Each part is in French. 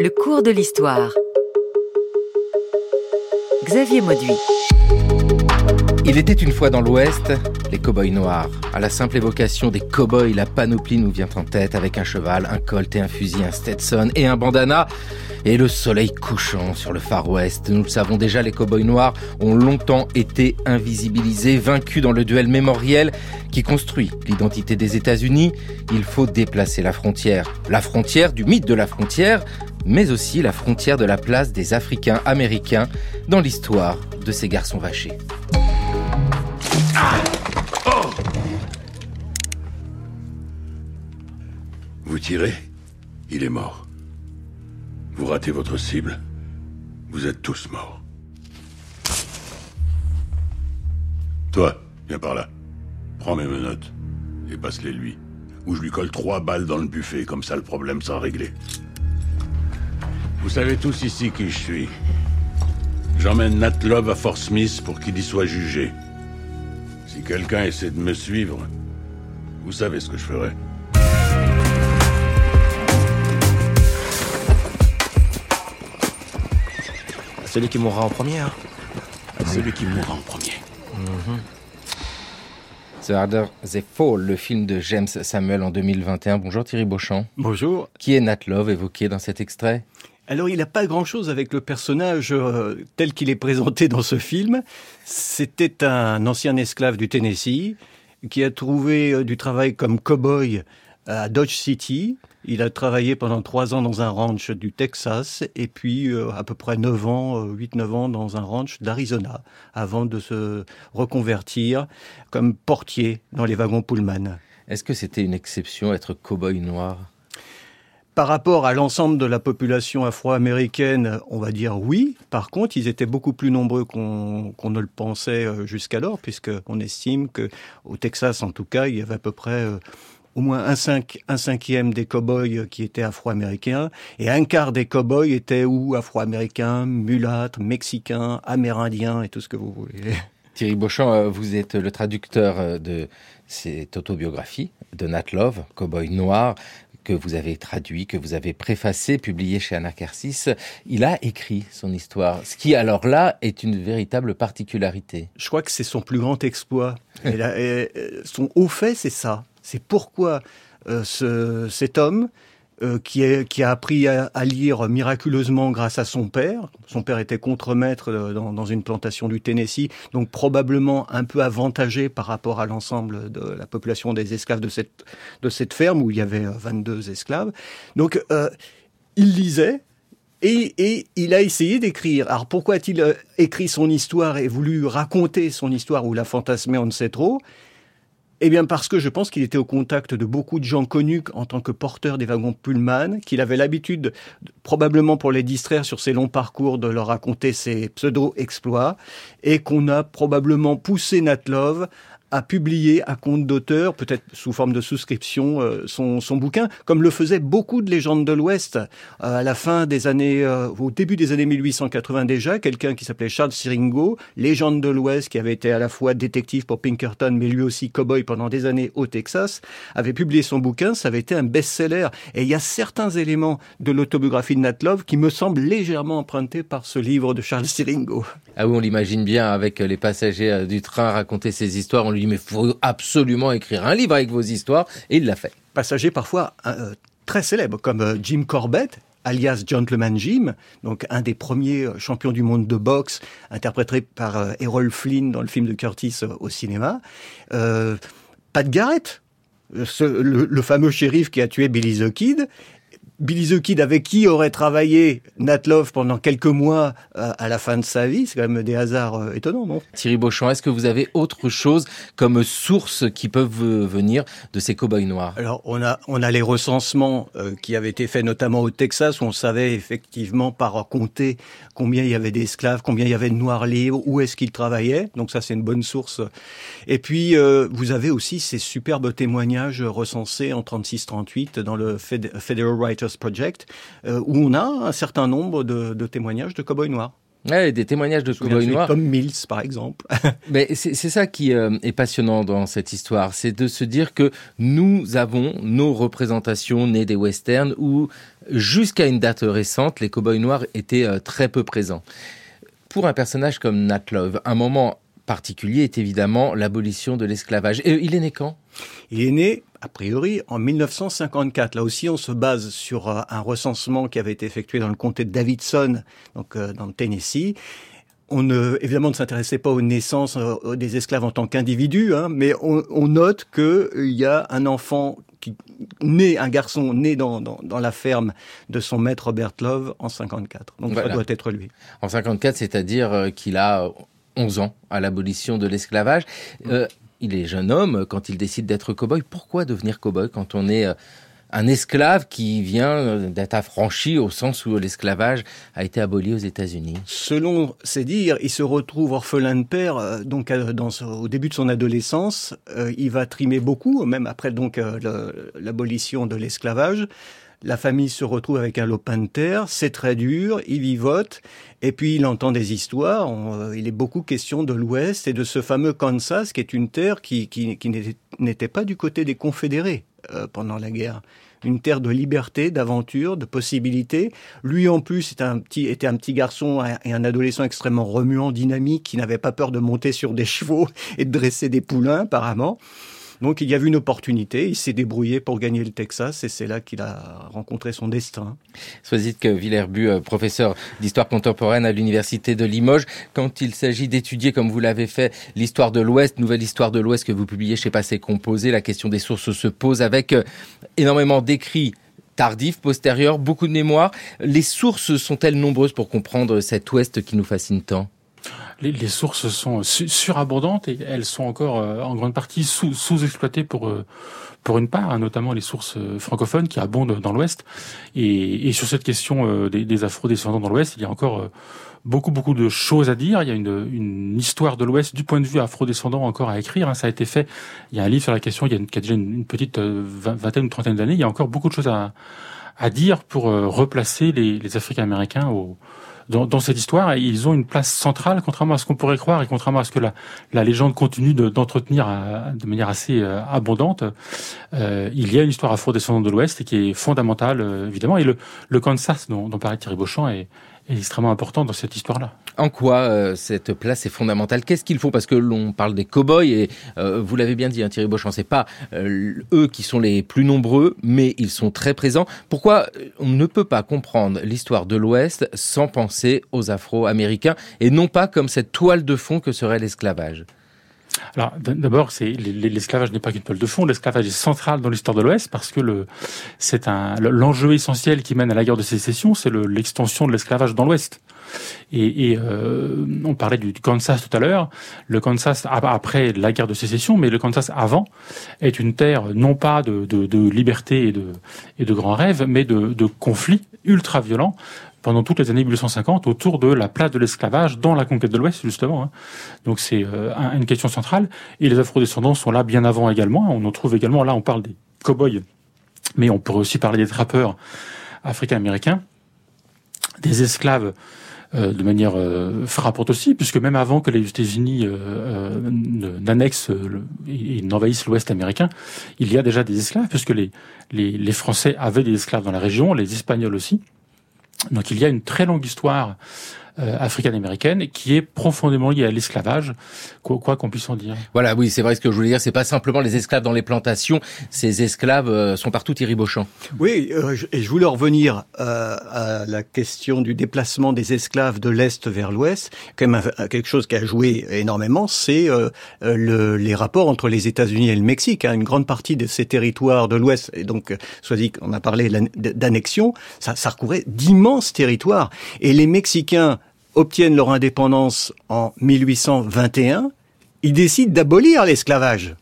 Le cours de l'histoire. Xavier Mauduit. Il était une fois dans l'Ouest, les cow-boys noirs. À la simple évocation des cow-boys, la panoplie nous vient en tête avec un cheval, un colt et un fusil, un Stetson et un bandana. Et le soleil couchant sur le Far West. Nous le savons déjà, les cow-boys noirs ont longtemps été invisibilisés, vaincus dans le duel mémoriel qui construit l'identité des États-Unis. Il faut déplacer la frontière. La frontière du mythe de la frontière, mais aussi la frontière de la place des Africains américains dans l'histoire de ces garçons vachés. Vous tirez, il est mort. Vous ratez votre cible, vous êtes tous morts. Toi, viens par là. Prends mes menottes et passe-les lui. Ou je lui colle trois balles dans le buffet, comme ça le problème sera réglé. Vous savez tous ici qui je suis. J'emmène Nat Love à Fort Smith pour qu'il y soit jugé. Si quelqu'un essaie de me suivre, vous savez ce que je ferai. Celui qui mourra en premier. Hein. Celui qui mourra en premier. The Harder They Fall, le film de James Samuel en 2021. Bonjour Thierry Beauchamp. Bonjour. Qui est Nat Love évoqué dans cet extrait? Alors, il n'a pas grand-chose avec le personnage euh, tel qu'il est présenté dans ce film. C'était un ancien esclave du Tennessee qui a trouvé euh, du travail comme cow-boy à Dodge City. Il a travaillé pendant trois ans dans un ranch du Texas et puis euh, à peu près neuf ans, huit, neuf ans dans un ranch d'Arizona avant de se reconvertir comme portier dans les wagons Pullman. Est-ce que c'était une exception être cow-boy noir? Par rapport à l'ensemble de la population afro-américaine, on va dire oui. Par contre, ils étaient beaucoup plus nombreux qu'on ne le pensait euh, jusqu'alors, puisqu'on estime que au Texas, en tout cas, il y avait à peu près euh, au moins un, cinq, un cinquième des cow-boys qui étaient afro-américains, et un quart des cow-boys étaient ou afro-américains, mulâtres, mexicains, amérindiens et tout ce que vous voulez. Thierry Beauchamp, euh, vous êtes le traducteur de cette autobiographie de Nat Love, Cowboy Noir, que vous avez traduit, que vous avez préfacé, publié chez Anacarsis. Il a écrit son histoire, ce qui alors là est une véritable particularité. Je crois que c'est son plus grand exploit. Et son haut fait, c'est ça. C'est pourquoi euh, ce, cet homme, euh, qui, a appris à, lire miraculeusement grâce à son père, son père était contremaître euh, dans, dans une plantation du Tennessee, donc probablement un peu avantagé par rapport à l'ensemble de la population des esclaves de cette, ferme où il y avait 22 esclaves. Donc euh, il lisait, et, et, il a essayé d'écrire. Alors pourquoi a-t-il écrit son histoire et voulu raconter son histoire ou la fantasmer, on ne sait trop eh bien parce que je pense qu'il était au contact de beaucoup de gens connus en tant que porteur des wagons Pullman, qu'il avait l'habitude, probablement pour les distraire sur ses longs parcours, de leur raconter ses pseudo-exploits, et qu'on a probablement poussé Natlov à publier à compte d'auteur, peut-être sous forme de souscription, euh, son, son, bouquin, comme le faisaient beaucoup de légendes de l'Ouest. Euh, à la fin des années, euh, au début des années 1880 déjà, quelqu'un qui s'appelait Charles Siringo, légende de l'Ouest, qui avait été à la fois détective pour Pinkerton, mais lui aussi cowboy pendant des années au Texas, avait publié son bouquin, ça avait été un best-seller. Et il y a certains éléments de l'autobiographie de Nat Love qui me semblent légèrement empruntés par ce livre de Charles Siringo. Ah oui, on l'imagine bien avec les passagers du train raconter ces histoires, on lui dit mais faut absolument écrire un livre avec vos histoires et il l'a fait. Passagers parfois euh, très célèbres comme euh, Jim Corbett alias Gentleman Jim, donc un des premiers champions du monde de boxe, interprété par euh, Errol Flynn dans le film de Curtis euh, au cinéma. Euh, Pat Garrett, le, le, fameux shérif qui a tué Billy the Kid, Billy the Kid avec qui aurait travaillé Nat Love pendant quelques mois euh, à la fin de sa vie, c'est quand même des hasards euh, étonnants, non? Thierry Beauchamp, est-ce que vous avez autre chose comme source qui peuvent venir de ces cow-boys noirs? Alors on a on a les recensements euh, qui avaient été faits notamment au Texas où on savait effectivement par compter combien il y avait d'esclaves, combien il y avait de noirs libres, où est-ce qu'ils travaillaient. Donc ça c'est une bonne source. Et puis euh, vous avez aussi ces superbes témoignages recensés en 36-38 dans le Federal Writers Project, euh, où on a un certain nombre de, de témoignages de cow-boys noirs. Ouais, des témoignages de cow-boys noirs. Tom Mills, par exemple. Mais c'est ça qui euh, est passionnant dans cette histoire, c'est de se dire que nous avons nos représentations nées des westerns où, jusqu'à une date récente, les cow-boys noirs étaient euh, très peu présents. Pour un personnage comme Nat Love, un moment particulier est évidemment l'abolition de l'esclavage. Et il est né quand? Il est né a priori en 1954. Là aussi, on se base sur euh, un recensement qui avait été effectué dans le comté de Davidson, donc euh, dans le Tennessee. On ne, évidemment ne s'intéressait pas aux naissances euh, des esclaves en tant qu'individus, hein, mais on, on note qu'il y a un enfant qui né, un garçon né dans, dans, dans, la ferme de son maître Robert Love en 54. Donc voilà. ça doit être lui. En 54, c'est-à-dire qu'il a 11 ans à l'abolition de l'esclavage. Euh, il est jeune homme quand il décide d'être cow-boy. Pourquoi devenir cow-boy quand on est euh, un esclave qui vient euh, d'être affranchi au sens où l'esclavage a été aboli aux États-Unis? Selon ses dires, il se retrouve orphelin de père euh, donc au début de son adolescence. il va trimer beaucoup, même après donc l'abolition de l'esclavage. La famille se retrouve avec un lopin de terre, c'est très dur, il vivote, et puis il entend des histoires. On, il est beaucoup question de l'Ouest et de ce fameux Kansas, qui est une terre qui n'était pas du côté des Confédérés euh, pendant la guerre. Une terre de liberté, d'aventure, de possibilités. Lui en plus était un petit, était un petit garçon et un adolescent extrêmement remuant, dynamique, qui n'avait pas peur de monter sur des chevaux et de dresser des poulains apparemment. Donc il y avait une opportunité, il s'est débrouillé pour gagner le Texas et c'est là qu'il a rencontré son destin. Soisit que Villerbu, euh, professeur d'histoire contemporaine à l'université de Limoges, quand il s'agit d'étudier, comme vous l'avez fait, l'histoire de l'Ouest, nouvelle histoire de l'Ouest que vous publiez chez Passé Composé, la question des sources se pose avec euh, énormément d'écrits tardifs, postérieurs, beaucoup de mémoire. Les sources sont-elles nombreuses pour comprendre cet Ouest qui nous fascine tant? Les, sources sont surabondantes et elles sont encore euh, en grande partie sous, sous-exploitées pour euh, pour une part, hein, notamment les sources euh, francophones qui abondent dans l'Ouest. Et, et, sur cette question des, des afro-descendants dans l'Ouest, il y a encore beaucoup beaucoup de choses à dire. Il y a une, une histoire de l'Ouest du point de vue afro-descendant encore à écrire. Hein. Ça a été fait. Il y a un livre sur la question. Il y a, une, qui a déjà une, petite vingtaine ou trentaine d'années. Il y a encore beaucoup de choses à à dire pour replacer les, les Africains américains au dans, dans, cette histoire, ils ont une place centrale, contrairement à ce qu'on pourrait croire et contrairement à ce que la, la légende continue d'entretenir de, de, manière assez euh, abondante. Euh, il y a une histoire afro-descendante de l'Ouest et qui est fondamentale, euh, évidemment. Et le, le Kansas dont, dont parlait Thierry Beauchamp est, est extrêmement important dans cette histoire-là. En quoi euh, cette place est fondamentale? Qu'est-ce qu'il faut? Parce que l'on parle des cow-boys et euh, vous l'avez bien dit, hein, Thierry Beauchamp, c'est pas euh, eux qui sont les plus nombreux, mais ils sont très présents. Pourquoi on ne peut pas comprendre l'histoire de l'Ouest sans penser aux Afro-Américains et non pas comme cette toile de fond que serait l'esclavage? Alors d'abord, c'est l'esclavage n'est pas qu'une toile de fond. L'esclavage est central dans l'histoire de l'Ouest parce que le c'est un l'enjeu essentiel qui mène à la guerre de sécession, c'est l'extension de l'esclavage dans l'Ouest. Et, et euh, on parlait du, Kansas tout à l'heure. Le Kansas après la guerre de sécession, mais le Kansas avant est une terre non pas de, de, de liberté et de, et de grands rêves, mais de, de conflits ultra violents pendant toutes les années 1850 autour de la place de l'esclavage dans la conquête de l'Ouest, justement. Hein. Donc c'est euh, une question centrale. Et les afrodescendants sont là bien avant également. On en trouve également, là on parle des cow-boys, mais on pourrait aussi parler des trappeurs africains-américains, des esclaves euh, de manière euh, frappante aussi, puisque même avant que les États-Unis n'annexent et n'envahissent l'Ouest américain, il y a déjà des esclaves, puisque les Français avaient des esclaves dans la région, les Espagnols aussi. Donc il y a une très longue histoire africaine-américaine qui est profondément liée à l'esclavage, quoi qu'on puisse en dire. Voilà, oui, c'est vrai ce que je voulais dire. C'est pas simplement les esclaves dans les plantations. Ces esclaves euh, sont partout Thierry Beauchamp. Oui, euh, et je voulais revenir euh, à la question du déplacement des esclaves de l'est vers l'ouest. Quand même quelque chose qui a joué énormément, c'est euh, le, les rapports entre les États-Unis et le Mexique. Hein. Une grande partie de ces territoires de l'ouest, et donc soit dit qu'on a parlé d'annexion, ça, ça recouvrait d'immenses territoires. Et les Mexicains obtiennent leur indépendance en 1821, ils décident d'abolir l'esclavage.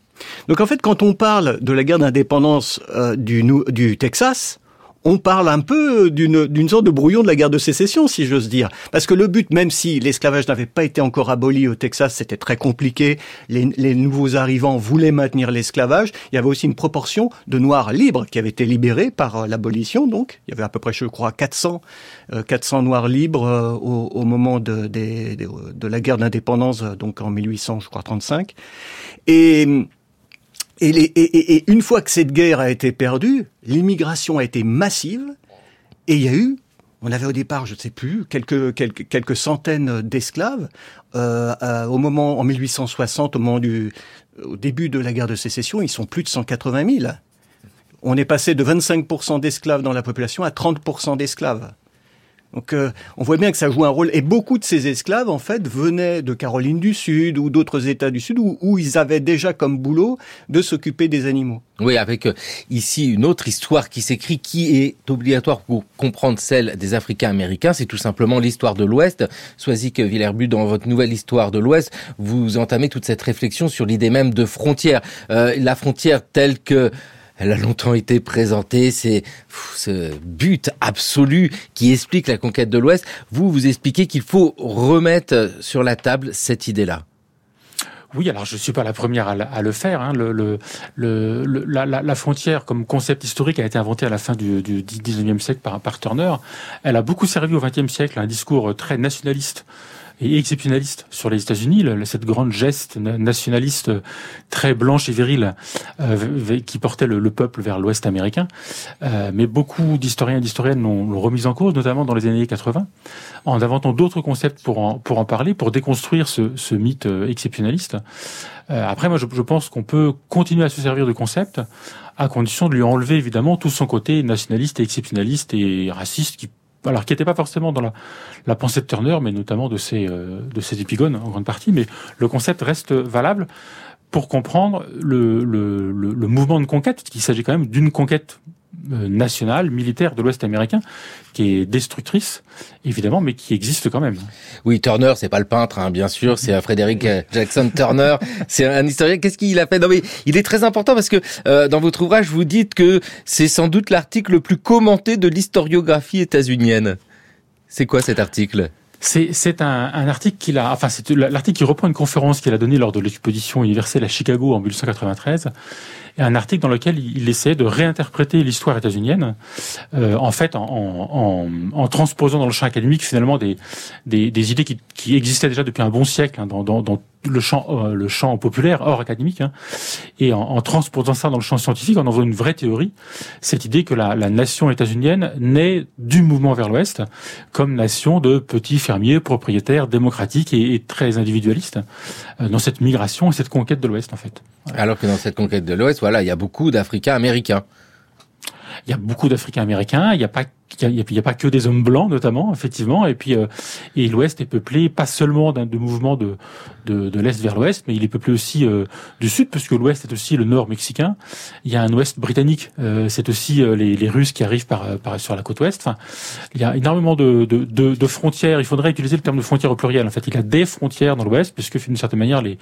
Donc en fait, quand on parle de la guerre d'indépendance euh, du, du Texas, on parle un peu d'une sorte de brouillon de la guerre de sécession, si j'ose dire. Parce que le but, même si l'esclavage n'avait pas été encore aboli au Texas, c'était très compliqué. Les, les nouveaux arrivants voulaient maintenir l'esclavage. Il y avait aussi une proportion de noirs libres qui avaient été libérés par euh, l'abolition. Donc, il y avait à peu près, je crois, 400 400 euh, noirs libres euh, au, au, moment de, de, de la guerre d'indépendance, donc en 1800, je crois, 35. Et et, une fois que cette guerre a été perdue, l'immigration a été massive et il y a eu, on avait au départ, je ne sais plus, quelques, quelques, quelques centaines d'esclaves. Euh, euh, au moment, en 1860, au moment du au début de la guerre de sécession, ils sont plus de 180 000. On est passé de 25% d'esclaves dans la population à 30% d'esclaves. Donc euh, on voit bien que ça joue un rôle. Et beaucoup de ces esclaves, en fait, venaient de Caroline du Sud ou d'autres États du Sud où, ils avaient déjà comme boulot de s'occuper des animaux. Oui, avec euh, ici une autre histoire qui s'écrit, qui est obligatoire pour comprendre celle des Africains américains. C'est tout simplement l'histoire de l'Ouest. que Villerbu, dans votre nouvelle histoire de l'Ouest, vous entamez toute cette réflexion sur l'idée même de frontière. Euh, la frontière telle que elle a longtemps été présentée, c'est ce but absolu qui explique la conquête de l'Ouest. Vous, vous expliquez qu'il faut remettre sur la table cette idée-là. Oui, alors je ne suis pas la première à, le faire. Hein. Le, le, le, la, la, frontière comme concept historique a été inventée à la fin du, du 19e siècle par, par Turner. Elle a beaucoup servi au 20e siècle, un discours très nationaliste et exceptionnaliste sur les États-Unis, cette grande geste nationaliste très blanche et virile euh, qui portait le, peuple vers l'Ouest américain. Euh, mais beaucoup d'historiens et d'historiennes l'ont remise en cause, notamment dans les années 80, en inventant d'autres concepts pour en, pour en parler, pour déconstruire ce, ce mythe euh, exceptionnaliste. après, moi, je, je pense qu'on peut continuer à se servir de concepts à condition de lui enlever évidemment tout son côté nationaliste et exceptionnaliste et raciste alors qui n'était pas forcément dans la, pensée de Turner, mais notamment de ses, euh, de ses épigones en grande partie, mais le concept reste valable pour comprendre le, mouvement de conquête, qu'il s'agit quand même d'une conquête nationale, militaire de l'Ouest américain, qui est destructrice, évidemment, mais qui existe quand même. Oui, Turner, c'est pas le peintre, hein, bien sûr, c'est Frédéric euh, Jackson Turner, c'est un historien. Qu'est-ce qu'il a fait? Non, mais il est très important parce que euh, dans votre ouvrage, vous dites que c'est sans doute l'article le plus commenté de l'historiographie états-unienne. C'est quoi cet article? C'est un, un, article qu'il a, enfin c'est l'article qui reprend une conférence qu'il a donnée lors de l'exposition universelle à Chicago en 1893 un article dans lequel il essaie de réinterpréter l'histoire états-unienne, euh, en fait, en, en, en, transposant dans le champ académique finalement des, des, des idées qui, qui, existaient déjà depuis un bon siècle hein, dans, dans, dans, le champ, euh, le champ populaire, hors académique, hein, et en, en, transposant ça dans le champ scientifique, en en faisant une vraie théorie, cette idée que la, la nation états-unienne naît du mouvement vers l'Ouest, comme nation de petits fermiers, propriétaires, démocratiques et, et très individualistes, euh, dans cette migration et cette conquête de l'Ouest, en fait. Alors que dans cette conquête de l'Ouest, voilà, il y a beaucoup d'Africains américains. Il y a beaucoup d'Africains américains. Il n'y a pas il n'y a, pas que des hommes blancs notamment effectivement. Et puis euh, et l'Ouest est peuplé pas seulement d'un de mouvements de de, de l'est vers l'Ouest mais il est peuplé aussi euh, du Sud puisque l'Ouest est aussi le Nord mexicain il y a un Ouest britannique euh, c'est aussi les, les, Russes qui arrivent par, par sur la côte Ouest. Enfin il y a énormément de, de, de, frontières. Il faudrait utiliser le terme de frontières au pluriel. En fait il y a des frontières dans l'Ouest puisque d'une certaine manière les,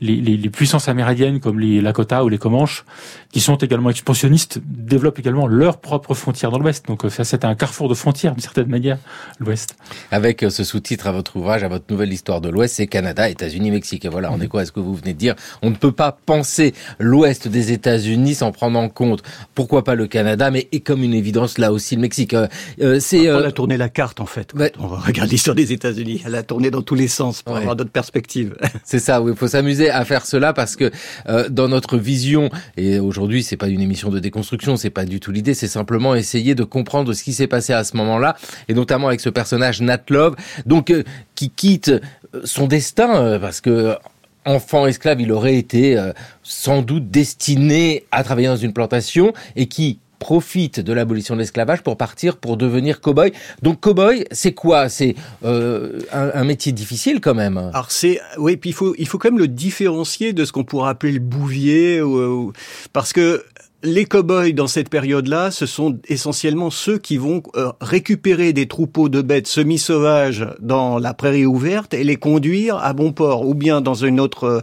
les, les, puissances amérindiennes comme les Lakota ou les Comanches qui sont également expansionnistes développent également leurs propres frontières dans l'Ouest. Donc ça c'est un carrefour de frontières, d'une certaine manière, l'Ouest. Avec euh, ce sous-titre à votre ouvrage, à votre nouvelle histoire de l'Ouest, c'est Canada, États-Unis, Mexique. Et voilà, on est quoi à ce que vous venez de dire On ne peut pas penser l'Ouest des États-Unis sans prendre en compte, pourquoi pas le Canada, mais et comme une évidence là aussi le Mexique. Euh, euh c'est. On a tourné la carte en fait. On regarde l'histoire des États-Unis. Elle a tourné dans tous les sens pour avoir d'autres perspectives. C'est ça. Oui, il faut s'amuser à faire cela parce que euh, dans notre vision, et aujourd'hui c'est pas une émission de déconstruction, c'est pas du tout l'idée, c'est simplement essayer de comprendre ce qui s'est passé à ce moment-là, et notamment avec ce personnage Nat Love, donc euh, qui quitte euh, son destin euh, parce que enfant esclave, il aurait été sans doute destiné à travailler dans une plantation et qui profite de l'abolition de l'esclavage pour partir pour devenir cow-boy. Donc cow-boy, c'est quoi? C'est un, un, métier difficile quand même. Alors c'est oui, puis il faut il faut quand même le différencier de ce qu'on pourrait appeler le bouvier, ou, parce que les cow-boys dans cette période-là, ce sont essentiellement ceux qui vont euh, récupérer des troupeaux de bêtes semi-sauvages dans la prairie ouverte et les conduire à bon port, ou bien dans une autre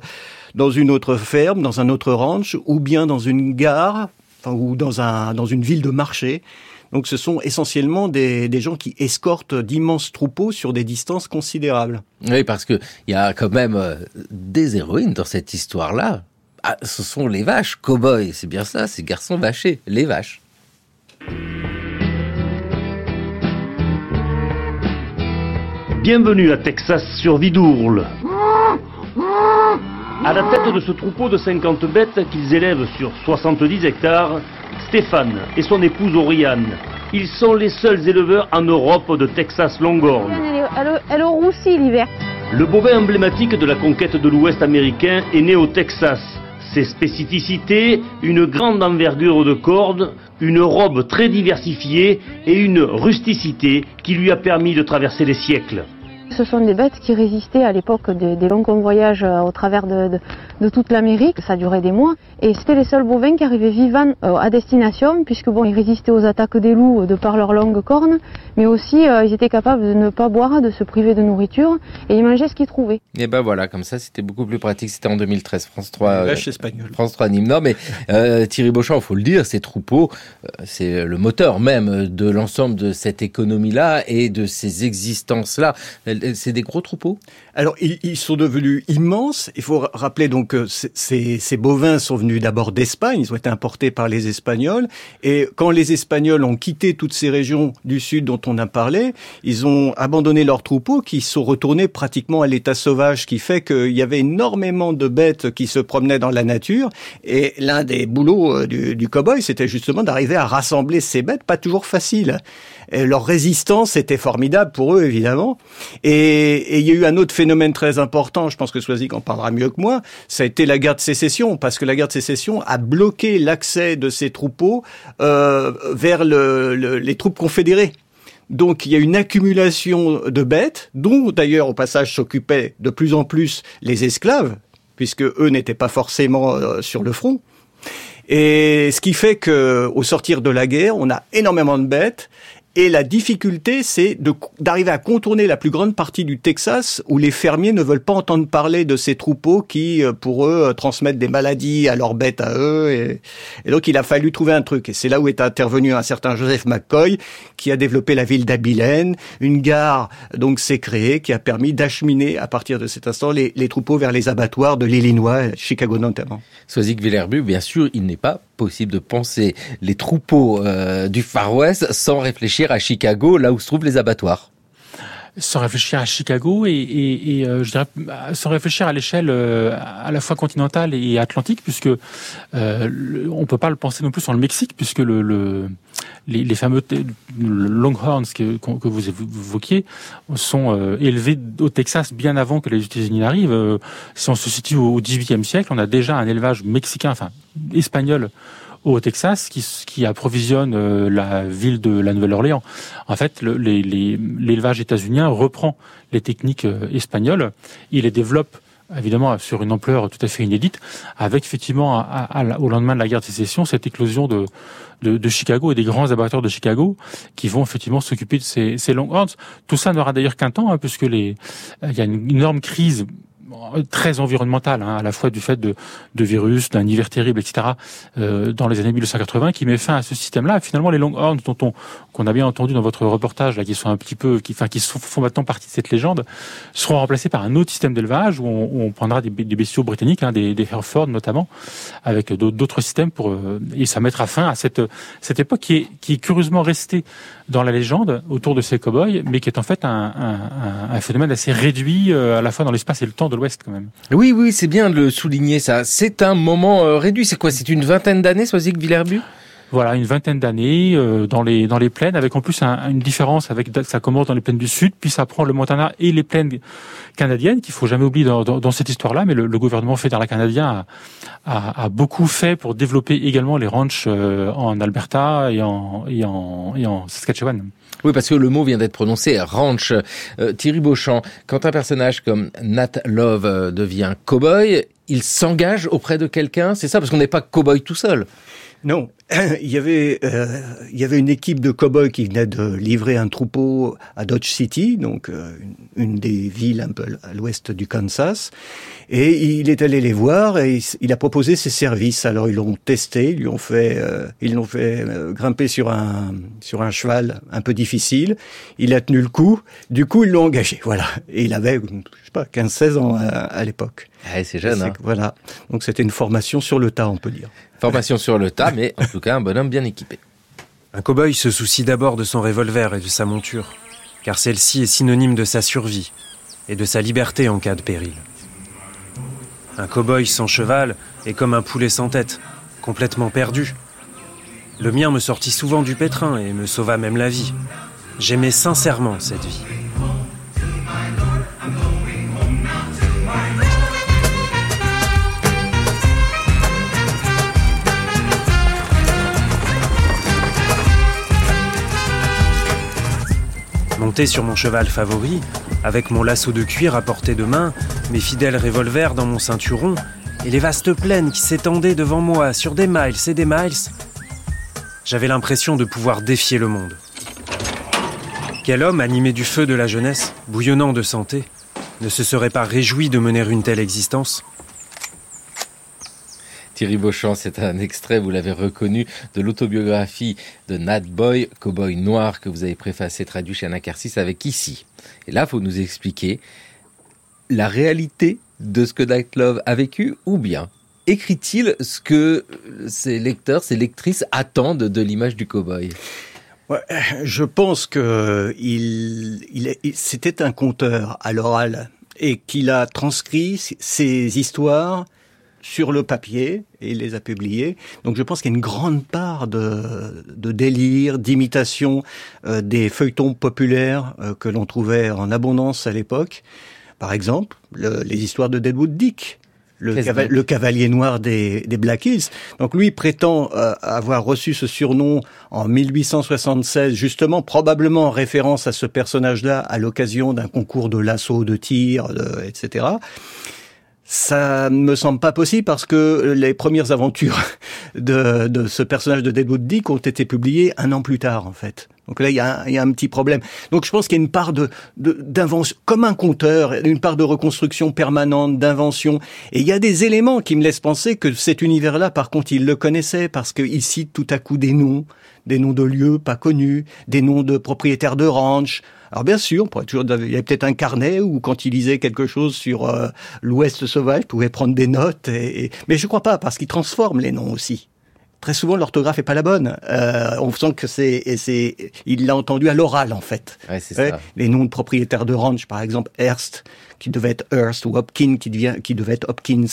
dans une autre ferme, dans un autre ranch, ou bien dans une gare, enfin, ou dans un dans une ville de marché. Donc ce sont essentiellement des, des gens qui escortent d'immenses troupeaux sur des distances considérables. Oui, parce que il y a quand même euh, des héroïnes dans cette histoire-là. Ah, ce sont les vaches, cow-boys, c'est bien ça, ces garçons vachés, les vaches. Bienvenue à Texas sur Vidourle. À la tête de ce troupeau de 50 bêtes qu'ils élèvent sur 70 hectares, Stéphane et son épouse Oriane. Ils sont les seuls éleveurs en Europe de Texas Longhorn. Elle, est- elle, elle roussit l'hiver. Le bovin emblématique de la conquête de l'Ouest américain est né au Texas. Ses spécificités, une grande envergure de cordes, une robe très diversifiée et une rusticité qui lui a permis de traverser les siècles. Ce sont des bêtes qui résistaient à l'époque des, des longs convoyages euh, au travers de, de- de toute l'Amérique. Ça durait des mois. Et c'était les seuls bovins qui arrivaient vivants euh, à destination, puisque bon, ils résistaient aux attaques des loups euh, de par leurs longues cornes, mais aussi euh, ils étaient capables de ne pas boire, de se priver de nourriture, et ils mangeaient ce qu'ils trouvaient. Et ben voilà, comme ça, c'était beaucoup plus pratique. C'était en 2013, France 3. Les euh. France 3 Nîmes. Non, mais euh, Thierry Beauchamp, il faut le dire, ces troupeaux, euh, c'est le moteur même de l'ensemble de cette économie-là et de ces existences-là. C'est des gros troupeaux? Alors, ils, ils sont devenus immenses. Il faut ra- rappeler donc que ces, ces bovins sont venus d'abord d'Espagne. Ils ont été importés par les Espagnols. Et quand les Espagnols ont quitté toutes ces régions du sud dont on a parlé, ils ont abandonné leurs troupeaux qui sont retournés pratiquement à l'état sauvage, ce qui fait qu'il y avait énormément de bêtes qui se promenaient dans la nature. Et l'un des boulots euh, du, du cow-boy, c'était justement d'arriver à rassembler ces bêtes, pas toujours facile. Et leur résistance était formidable pour eux, évidemment. Et, et il y a eu un autre phénomène très important, je pense que Swazik en parlera mieux que moi, ça a été la guerre de sécession, parce que la guerre de sécession a bloqué l'accès de ces troupeaux euh, vers le- le- les troupes confédérées. Donc il y a une accumulation de bêtes, dont d'ailleurs au passage s'occupaient de plus en plus les esclaves, puisque eux n'étaient pas forcément euh, sur le front. Et ce qui fait que, au sortir de la guerre, on a énormément de bêtes. Et la difficulté, c'est d'arriver à contourner la plus grande partie du Texas où les fermiers ne veulent pas entendre parler de ces troupeaux qui, euh, pour eux, euh, transmettent des maladies à leurs bêtes à eux. Et, et donc, il a fallu trouver un truc. Et c'est là où est intervenu un certain Joseph McCoy qui a développé la ville d'Abilene. Une gare, donc, s'est créée qui a permis d'acheminer, à partir de cet instant, les, les troupeaux vers les abattoirs de l'Illinois, Chicago notamment. Soisic Villerbu, bien sûr, il n'est pas possible de penser les troupeaux euh, du Far West sans réfléchir à Chicago, là où se trouvent les abattoirs. Sans réfléchir à Chicago et, et, et, euh, je dirais sans réfléchir à l'échelle euh, à la fois continentale et atlantique puisque euh, on peut pas le penser non plus sur le Mexique puisque le, le les, les fameux Longhorns que, que vous évoquiez sont euh, élevés au Texas bien avant que les États-Unis n'arrivent. Euh, si on se situe au XVIIIe siècle, on a déjà un élevage mexicain, enfin espagnol au Texas qui, qui approvisionne euh, la ville de la Nouvelle-Orléans. En fait, le- les- l'élevage états-unien reprend les techniques euh, espagnoles, il les développe évidemment sur une ampleur tout à fait inédite, avec effectivement à- à- au lendemain de la guerre de sécession cette éclosion de, de, de Chicago et des grands abattoirs de Chicago qui vont effectivement s'occuper de ces, ces longhorns. Tout ça n'aura d'ailleurs qu'un temps, hein, puisque les, il y a une énorme crise très environnementale, hein, à la fois du fait de, de virus, d'un hiver terrible, etc., euh, dans les années 1980, qui met fin à ce système-là. Finalement, les longhorns, dont on qu'on a bien entendu dans votre reportage, là, qui sont un petit peu, qui, enfin, qui sont, font maintenant partie de cette légende, seront remplacés par un autre système d'élevage où on, on prendra des, des bestiaux britanniques, hein, des, des Hereford notamment, avec d'autres systèmes pour euh, et ça mettra fin à cette cette époque qui est qui est curieusement restée dans la légende autour de ces cow-boys, mais qui est en fait un, un, un- un phénomène assez réduit euh, à la fois dans l'espace et le temps de Oui, oui, c'est bien de le souligner ça. C'est un moment euh, réduit. C'est quoi? C'est une vingtaine d'années, Soisic Villerbu Voilà, une vingtaine d'années euh, dans les dans les plaines, avec en plus un- une différence avec ça commence dans les plaines du sud, puis ça prend le Montana et les plaines canadiennes qu'il faut jamais oublier dans, dans, dans cette histoire-là. Mais le, le gouvernement fédéral canadien a, a, a beaucoup fait pour développer également les ranchs euh, en Alberta et en et en, et en Saskatchewan. Oui, parce que le mot vient d'être prononcé, ranch. Euh, Thierry Beauchamp, quand un personnage comme Nat Love euh, devient cowboy, il s'engage auprès de quelqu'un, c'est ça Parce qu'on n'est pas cowboy tout seul. Non. il y avait euh, il y avait une équipe de cow-boys qui venait de livrer un troupeau à Dodge City, donc euh, une, des villes un peu à l'ouest du Kansas, et il est allé les voir et il a proposé ses services. Alors ils l'ont testé, ils lui ont fait euh, ils l'ont fait euh, grimper sur un sur un cheval un peu difficile. Il a tenu le coup. Du coup ils l'ont engagé. Voilà. Et il avait je sais pas 15-16 ans à, à l'époque. Ah, c'est jeune. Hein. Voilà. Donc c'était une formation sur le tas, on peut dire. Formation sur le tas, mais en tout cas un bonhomme bien équipé. Un cow-boy se soucie d'abord de son revolver et de sa monture, car celle-ci est synonyme de sa survie et de sa liberté en cas de péril. Un cow-boy sans cheval est comme un poulet sans tête, complètement perdu. Le mien me sortit souvent du pétrin et me sauva même la vie. J'aimais sincèrement cette vie. Monté sur mon cheval favori, avec mon lasso de cuir à portée de main, mes fidèles revolvers dans mon ceinturon, et les vastes plaines qui s'étendaient devant moi sur des miles et des miles, j'avais l'impression de pouvoir défier le monde. Quel homme animé du feu de la jeunesse, bouillonnant de santé, ne se serait pas réjoui de mener une telle existence? Thierry Beauchamp, c'est un extrait, vous l'avez reconnu, de l'autobiographie de Nat Boy, cowboy noir, que vous avez préfacé, traduit chez Anacarsis avec ici. Et là, il faut nous expliquer la réalité de ce que Nat Love a vécu, ou bien écrit-il ce que ses lecteurs, ses lectrices attendent de l'image du cowboy? Je pense que c'était un conteur à l'oral et qu'il a transcrit ses histoires sur le papier et il les a publiés. Donc je pense qu'il y a une grande part de, de délire, d'imitation euh, des feuilletons populaires euh, que l'on trouvait en abondance à l'époque. Par exemple, le, les histoires de Deadwood Dick. Le, cava le, cavalier noir des, des, Black Hills. Donc lui prétend euh, avoir reçu ce surnom en 1876, justement probablement en référence à ce personnage-là à l'occasion d'un concours de lasso, de tir, de, etc. Ça ne me semble pas possible parce que les premières aventures de, de ce personnage de Deadwood Dick ont été publiées un an plus tard, en fait. Donc là, il y, a y a un petit problème. Donc je pense qu'il y a une part de d'invention, comme un conteur, une part de reconstruction permanente, d'invention. Et il y a des éléments qui me laissent penser que cet univers-là, par contre, il le connaissait parce qu'il cite tout à coup des noms, des noms de lieux pas connus, des noms de propriétaires de ranch. Alors bien sûr, on toujours, il y avait peut-être un carnet où quand il lisait quelque chose sur euh, l'Ouest sauvage, il pouvait prendre des notes. Et, et... Mais je crois pas, parce qu'il transforme les noms aussi très souvent l'orthographe est pas la bonne. Euh, on sent que c'est, c'est, il l'a entendu à l'oral en fait. Ouais, c'est ouais, ça. Les noms de propriétaires de ranch, par exemple, Hearst, qui devait être Hearst, ou Hopkins, qui, devient, qui devait être Hopkins.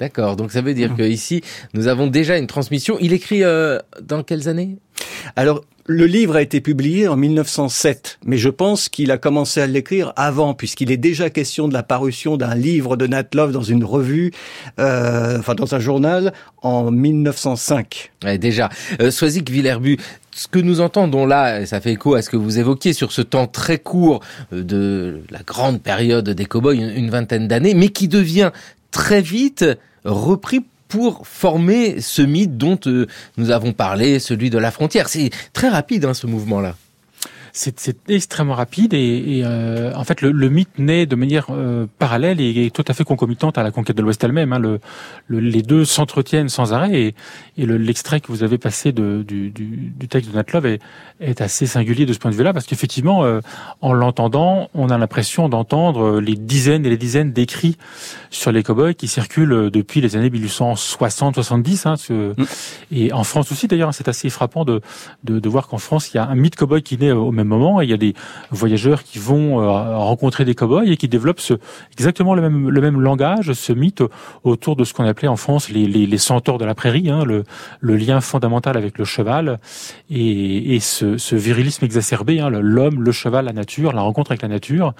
D'accord, donc ça veut dire mmh. qu'ici, nous avons déjà une transmission. Il écrit euh, dans quelles années? Alors, le livre a été publié en 1907, mais je pense qu'il a commencé à l'écrire avant, puisqu'il est déjà question de la parution d'un livre de Nat Love dans une revue, euh, enfin dans un journal, en 1905. Ouais, déjà. Euh, Soisic Villerbu, ce que nous entendons là, ça fait écho à ce que vous évoquiez sur ce temps très court de la grande période des cow-boys, une vingtaine d'années, mais qui devient très vite repris pour former ce mythe dont euh, nous avons parlé, celui de la frontière. C'est très rapide hein, ce mouvement-là c'est extrêmement rapide et, et euh, en fait le, le, mythe naît de manière euh, parallèle et, et, tout à fait concomitante à la conquête de l'Ouest elle-même. Hein. Le, le, les deux s'entretiennent sans arrêt et, et l'extrait que vous avez passé de, du, du, du, texte de Natlov est, est, assez singulier de ce point de vue-là parce qu'effectivement, euh, en l'entendant, on a l'impression d'entendre les dizaines et les dizaines d'écrits sur les cowboys qui circulent depuis les années 1860-70. Hein, mm. Et en France aussi d'ailleurs, c'est assez frappant de, de, de voir qu'en France, il y a un mythe cowboy qui naît au même moment. Et il y a des voyageurs qui vont euh, rencontrer des cow-boys et qui développent ce, exactement le même, le même langage, ce mythe autour de ce qu'on appelait en France les, les, les centaures de la prairie, hein, le, le, lien fondamental avec le cheval et, et ce, ce, virilisme exacerbé, hein, l'homme, le cheval, la nature, la rencontre avec la nature.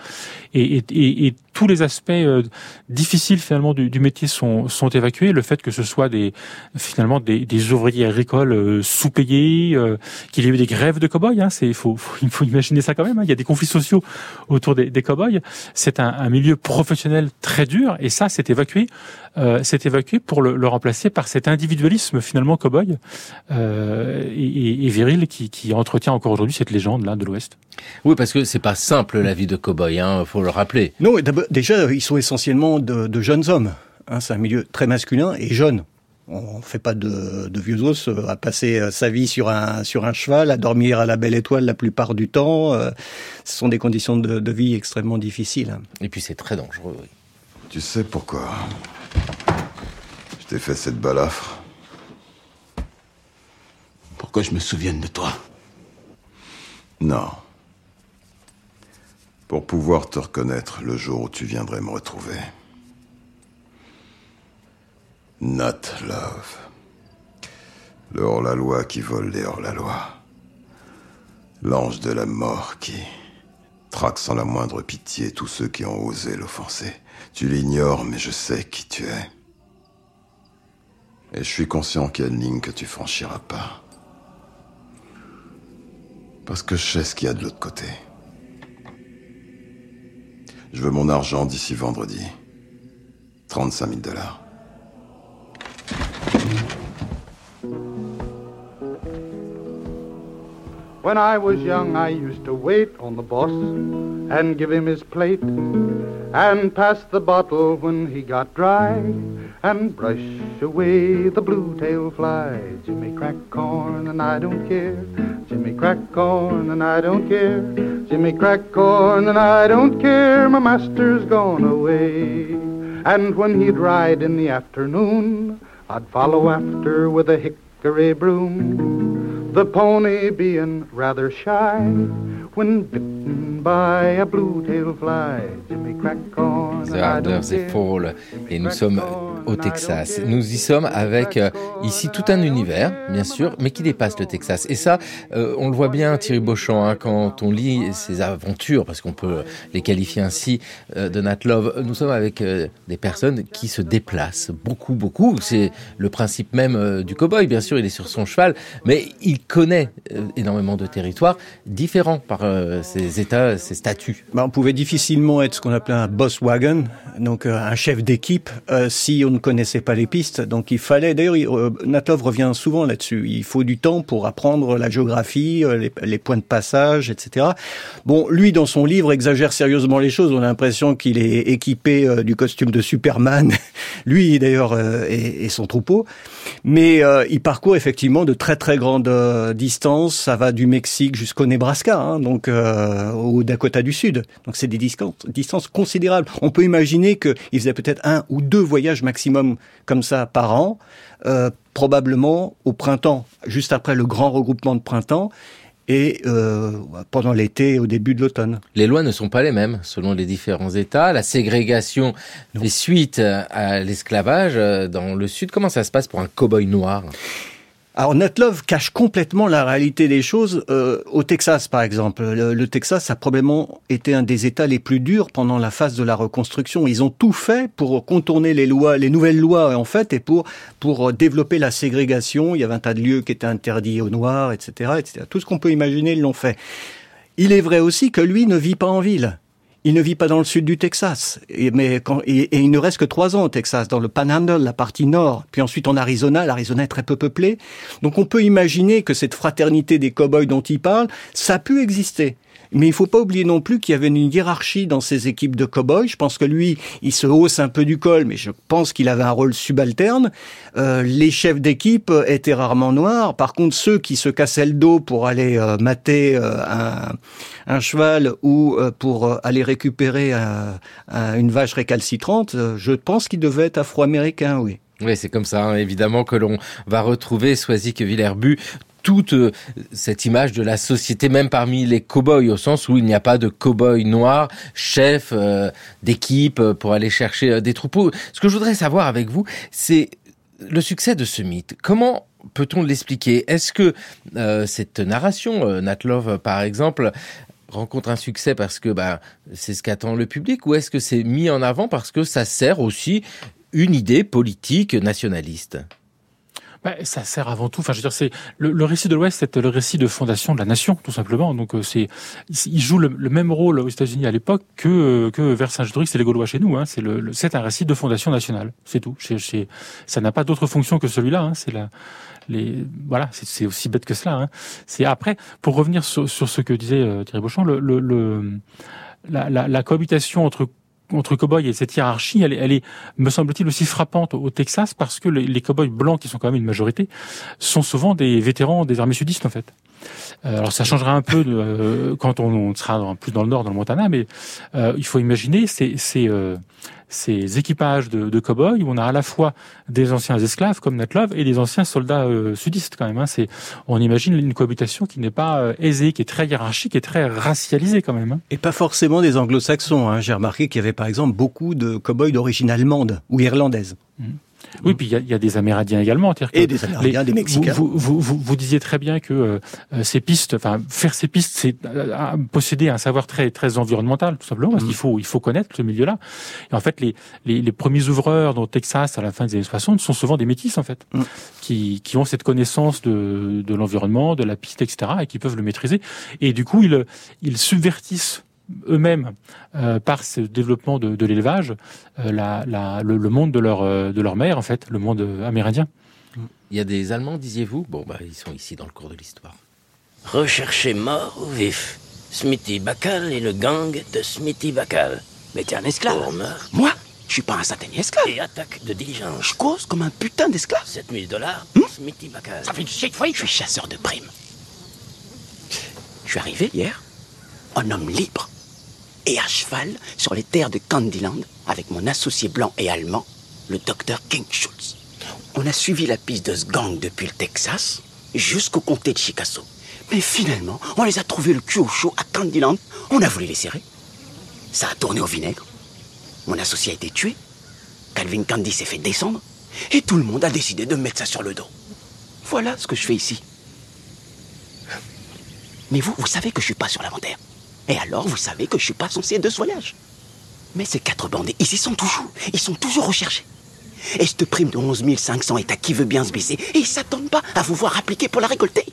Et, et, et tous les aspects euh, difficiles finalement du, du, métier sont, sont évacués. Le fait que ce soit des finalement des, des ouvriers agricoles euh, sous-payés, euh, qu'il y ait eu des grèves de cow-boys, hein, c'est faut, faut faut imaginer ça quand même. Hein. Il y a des conflits sociaux autour des, des cow-boys. C'est un, un, milieu professionnel très dur, et ça, c'est évacué. Euh, c'est évacué pour le, le, remplacer par cet individualisme finalement cow-boy euh, et, et, viril qui, qui entretient encore aujourd'hui cette légende là de l'Ouest. Oui, parce que c'est pas simple la vie de cow-boy, hein, faut le rappeler. Non, déjà ils sont essentiellement de, de jeunes hommes. Hein, c'est un milieu très masculin et jeune. On fait pas de, de, vieux os euh, à passer euh, sa vie sur un sur un cheval, à dormir à la belle étoile la plupart du temps. Euh, ce sont des conditions de, de vie extrêmement difficiles. Et puis c'est très dangereux. Oui. Tu sais pourquoi? Je t'ai fait cette balafre Pourquoi je me souvienne de toi? Non. Pour pouvoir te reconnaître le jour où tu viendrais me retrouver. Not Love. Le hors-la-loi qui vole les hors-la-loi. L'ange de la mort qui traque sans la moindre pitié tous ceux qui ont osé l'offenser. Tu l'ignores, mais je sais qui tu es. Et je suis conscient qu'il y a une ligne que tu franchiras pas. Parce que je sais ce qu'il y a de l'autre côté. Je veux mon argent d'ici vendredi. 35 000 dollars. When I was young, I used to wait on the boss and give him his plate and pass the bottle when he got dry and brush away the blue tail fly. Jimmy crack corn and I don't care. Jimmy crack corn and I don't care. Jimmy crack corn and I don't care. My master's gone away. And when he'd ride in the afternoon, I'd follow after with a hickory broom. The pony being rather shy when bitten by a blue-tailed fly. Jimmy crack corn. The Harders et nous sommes au Texas. Nous y sommes avec euh, ici tout un univers, bien sûr, mais qui dépasse le Texas. Et ça, euh, on le voit bien, Thierry Beauchamp, hein, quand on lit ses aventures, parce qu'on peut les qualifier ainsi euh, de Nat Love. Nous sommes avec des personnes qui se déplacent beaucoup, beaucoup. C'est le principe même du cowboy. Bien sûr, il est sur son cheval, mais il connaît énormément de territoires différents par ses états, ses statuts. Bah, on pouvait difficilement être ce qu'on appelait un boss wagon, donc un chef d'équipe, si on ne connaissait pas les pistes. Donc il fallait, d'ailleurs, euh, Natov revient souvent là-dessus. Il faut du temps pour apprendre la géographie, les, points de passage, etc. Bon, lui, dans son livre, exagère sérieusement les choses. On a l'impression qu'il est équipé euh, du costume de Superman, lui d'ailleurs, euh, et, son troupeau. Mais euh, il parcourt effectivement de très très grandes distances. Ça va du Mexique jusqu'au Nebraska, hein, donc au Dakota du Sud. Donc c'est des distances, distances considérables. On peut imaginer qu'il faisait peut-être un ou deux voyages maximum comme ça par an, euh, probablement au printemps, juste après le grand regroupement de printemps et euh, pendant l'été au début de l'automne. Les lois ne sont pas les mêmes selon les différents États. La ségrégation non. fait suite à l'esclavage dans le Sud. Comment ça se passe pour un cow-boy noir? Alors Netlove cache complètement la réalité des choses euh, au Texas, par exemple. Le, le, Texas a probablement été un des États les plus durs pendant la phase de la reconstruction. Ils ont tout fait pour contourner les lois, les nouvelles lois en fait, et pour pour développer la ségrégation. Il y avait un tas de lieux qui étaient interdits aux Noirs, etc., etc. Tout ce qu'on peut imaginer, ils l'ont fait. Il est vrai aussi que lui ne vit pas en ville. Il ne vit pas dans le sud du Texas, et, il ne reste que trois ans au Texas, dans le Panhandle, la partie nord, puis ensuite en Arizona. L'Arizona est très peu peuplée, donc on peut imaginer que cette fraternité des cow-boys dont il parle, ça a pu exister. Mais il faut pas oublier non plus qu'il y avait une hiérarchie dans ces équipes de cow-boys. Je pense que lui, il se hausse un peu du col, mais je pense qu'il avait un rôle subalterne. Euh, les chefs d'équipe étaient rarement noirs. Par contre, ceux qui se cassaient le dos pour aller euh, mater euh, un, cheval ou euh, pour aller récupérer un, un, une vache récalcitrante, je pense qu'ils devaient être afro-américains, oui. Oui, c'est comme ça, hein, évidemment, que l'on va retrouver Soisic Villerbu toute cette image de la société, même parmi les cow-boys, au sens où il n'y a pas de cow-boy noir, chef euh, d'équipe pour aller chercher des troupeaux. Ce que je voudrais savoir avec vous, c'est le succès de ce mythe. Comment peut-on l'expliquer? Est-ce que euh, cette narration, euh, Natlov par exemple, rencontre un succès parce que bah, c'est ce qu'attend le public ou est-ce que c'est mis en avant parce que ça sert aussi une idée politique nationaliste? Bah, ça sert avant tout. Enfin, je veux dire, c'est le, le, récit de l'Ouest, c'est le récit de fondation de la nation, tout simplement. Donc, euh, c'est il joue le, le, même rôle aux États-Unis à l'époque que que Vercingétorix et les Gaulois chez nous. Hein. C'est le, c'est un récit de fondation nationale. C'est tout. C'est, c'est, ça n'a pas d'autre fonction que celui-là. Hein. C'est la les voilà, c'est aussi bête que cela. Hein. C'est après pour revenir sur, sur ce que disait euh, Thierry Beauchamp, le, la, la cohabitation entre entre cow-boys et cette hiérarchie, elle, elle est, me semble-t-il, aussi frappante au Texas parce que les, les cow-boys blancs, qui sont quand même une majorité, sont souvent des vétérans des armées sudistes en fait. Euh, alors ça changera un peu de, euh, quand on, sera plus dans le nord, dans le Montana, mais euh, il faut imaginer c'est euh, ces équipages de, de cow-boys où on a à la fois des anciens esclaves comme Netlove et des anciens soldats euh, sudistes quand même. Hein. C'est, on imagine une cohabitation qui n'est pas euh, aisée, qui est très hiérarchique et très racialisée quand même. Hein. Et pas forcément des anglo-saxons. Hein. J'ai remarqué qu'il y avait par exemple beaucoup de cow-boys d'origine allemande ou irlandaise. Mmh. Oui, puis il y, y, a des Amérindiens également. Et des Amérindiens, les, des Mexicains. Vous, vous, vous, vous, disiez très bien que euh, ces pistes, enfin faire ces pistes, c'est euh, posséder un savoir très très environnemental, tout simplement, parce mmh. qu'il faut il faut connaître ce milieu-là. Et en fait, les, les, les premiers ouvreurs dans Texas à la fin des années 60 sont souvent des métis en fait, mmh. qui, qui ont cette connaissance de, de l'environnement, de la piste, etc., et qui peuvent le maîtriser. Et du coup, ils ils subvertissent eux-mêmes euh, par ce développement de, de l'élevage euh, la, la, le, le, monde de leur, euh, de leur mère en fait le monde amérindien. Il y a des allemands disiez-vous? Bon bah ils sont ici dans le cours de l'histoire. Rechercher mort ou vif smithy bacal et le gang de smithy bacal mais t'es un esclave. Moi? Je suis pas un satané esclave. Et attaque de diligence. Je cause comme un putain d'esclave. 7000 dollars hmm? smithy bacal ça fait du shit fois je suis chasseur de primes. Je suis arrivé hier un homme libre et à cheval sur les terres de Candyland avec mon associé blanc et allemand, le docteur King Schultz. On a suivi la piste de ce gang depuis le Texas jusqu'au comté de Chicago. Mais finalement, on les a trouvés le cul au chaud à Candyland. On a voulu les serrer. Ça a tourné au vinaigre. Mon associé a été tué. Calvin Candy s'est fait descendre. Et tout le monde a décidé de mettre ça sur le dos. Voilà ce que je fais ici. Mais vous, vous savez que je suis pas sur l'inventaire. Et alors, vous savez que je suis pas censé de ce voyage. Mais ces quatre bandits, ici sont toujours, ils sont toujours recherchés. Et cette prime de 11 500 est à qui veut bien se baisser. Et ils s'attendent pas à vous voir appliquer pour la récolter.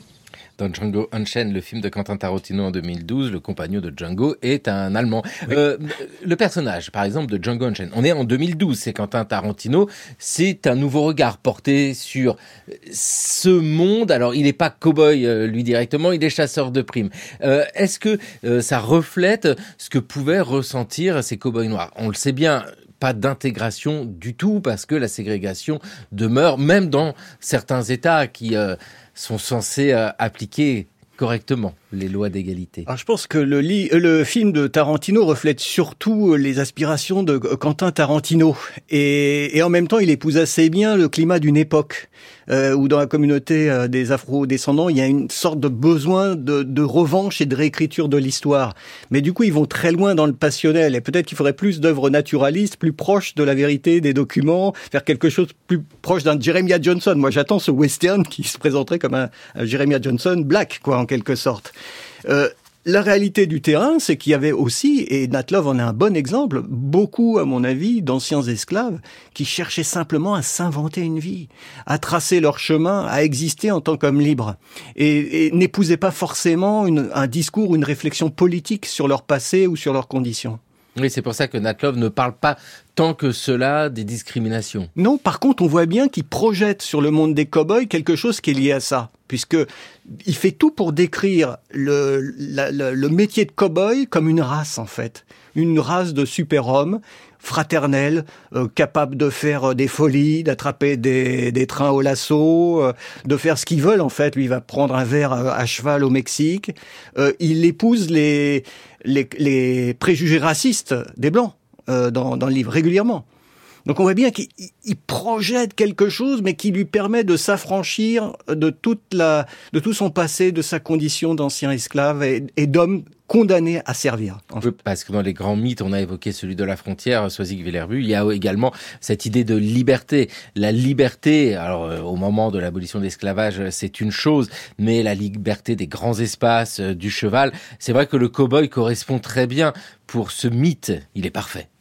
Dans Django Unchained, le film de Quentin Tarantino en 2012, le compagnon de Django est un Allemand. Oui. Euh, le personnage, par exemple, de Django Unchained, on est en 2012, c'est Quentin Tarantino, c'est un nouveau regard porté sur ce monde. Alors, il n'est pas cow-boy, euh, lui, directement, il est chasseur de primes. Euh, Est-ce que euh, ça reflète ce que pouvaient ressentir ces cow-boys noirs? On le sait bien, pas d'intégration du tout parce que la ségrégation demeure même dans certains États qui euh, sont censés euh, appliquer correctement les lois d'égalité. Je pense que le, le, film de Tarantino reflète surtout les aspirations de Quentin Tarantino et, et en même temps il épouse assez bien le climat d'une époque euh, où dans la communauté euh, des Afro-descendants il y a une sorte de besoin de, de revanche et de réécriture de l'histoire. Mais du coup ils vont très loin dans le passionnel et peut-être qu'il faudrait plus d'œuvres naturalistes, plus proches de la vérité des documents, faire quelque chose plus proche d'un Jeremiah Johnson. Moi j'attends ce western qui se présenterait comme un, un Jeremiah Johnson black quoi en quelque sorte. Euh, la réalité du terrain, c'est qu'il y avait aussi, et Natlov en est un bon exemple, beaucoup, à mon avis, d'anciens esclaves qui cherchaient simplement à s'inventer une vie, à tracer leur chemin, à exister en tant qu'hommes libres, et, n'épousaient pas forcément un discours, une réflexion politique sur leur passé ou sur leurs conditions. Oui, c'est pour ça que Natlov ne parle pas tant que cela des discriminations. Non, par contre, on voit bien qu'il projette sur le monde des cow-boys quelque chose qui est lié à ça, puisque il fait tout pour décrire le, le, le métier de cow-boy comme une race, en fait. Une race de super-hommes, fraternels, euh, capables de faire euh, des folies, d'attraper des, des trains au lasso, euh, de faire ce qu'ils veulent, en fait. Lui, il va prendre un verre à, à cheval au Mexique. Euh, il épouse les, les, les préjugés racistes des Blancs euh, dans, dans le livre régulièrement. Donc on voit bien qu'il projette quelque chose, mais qui lui permet de s'affranchir de toute la, de tout son passé, de sa condition d'ancien esclave et, d'homme condamné à servir. Parce que dans les grands mythes, on a évoqué celui de la frontière, Soisig Villerbu, il y a également cette idée de liberté. La liberté, alors euh, au moment de l'abolition de l'esclavage, c'est une chose, mais la liberté des grands espaces, euh, du cheval, c'est vrai que le cow-boy correspond très bien pour ce mythe, il est parfait.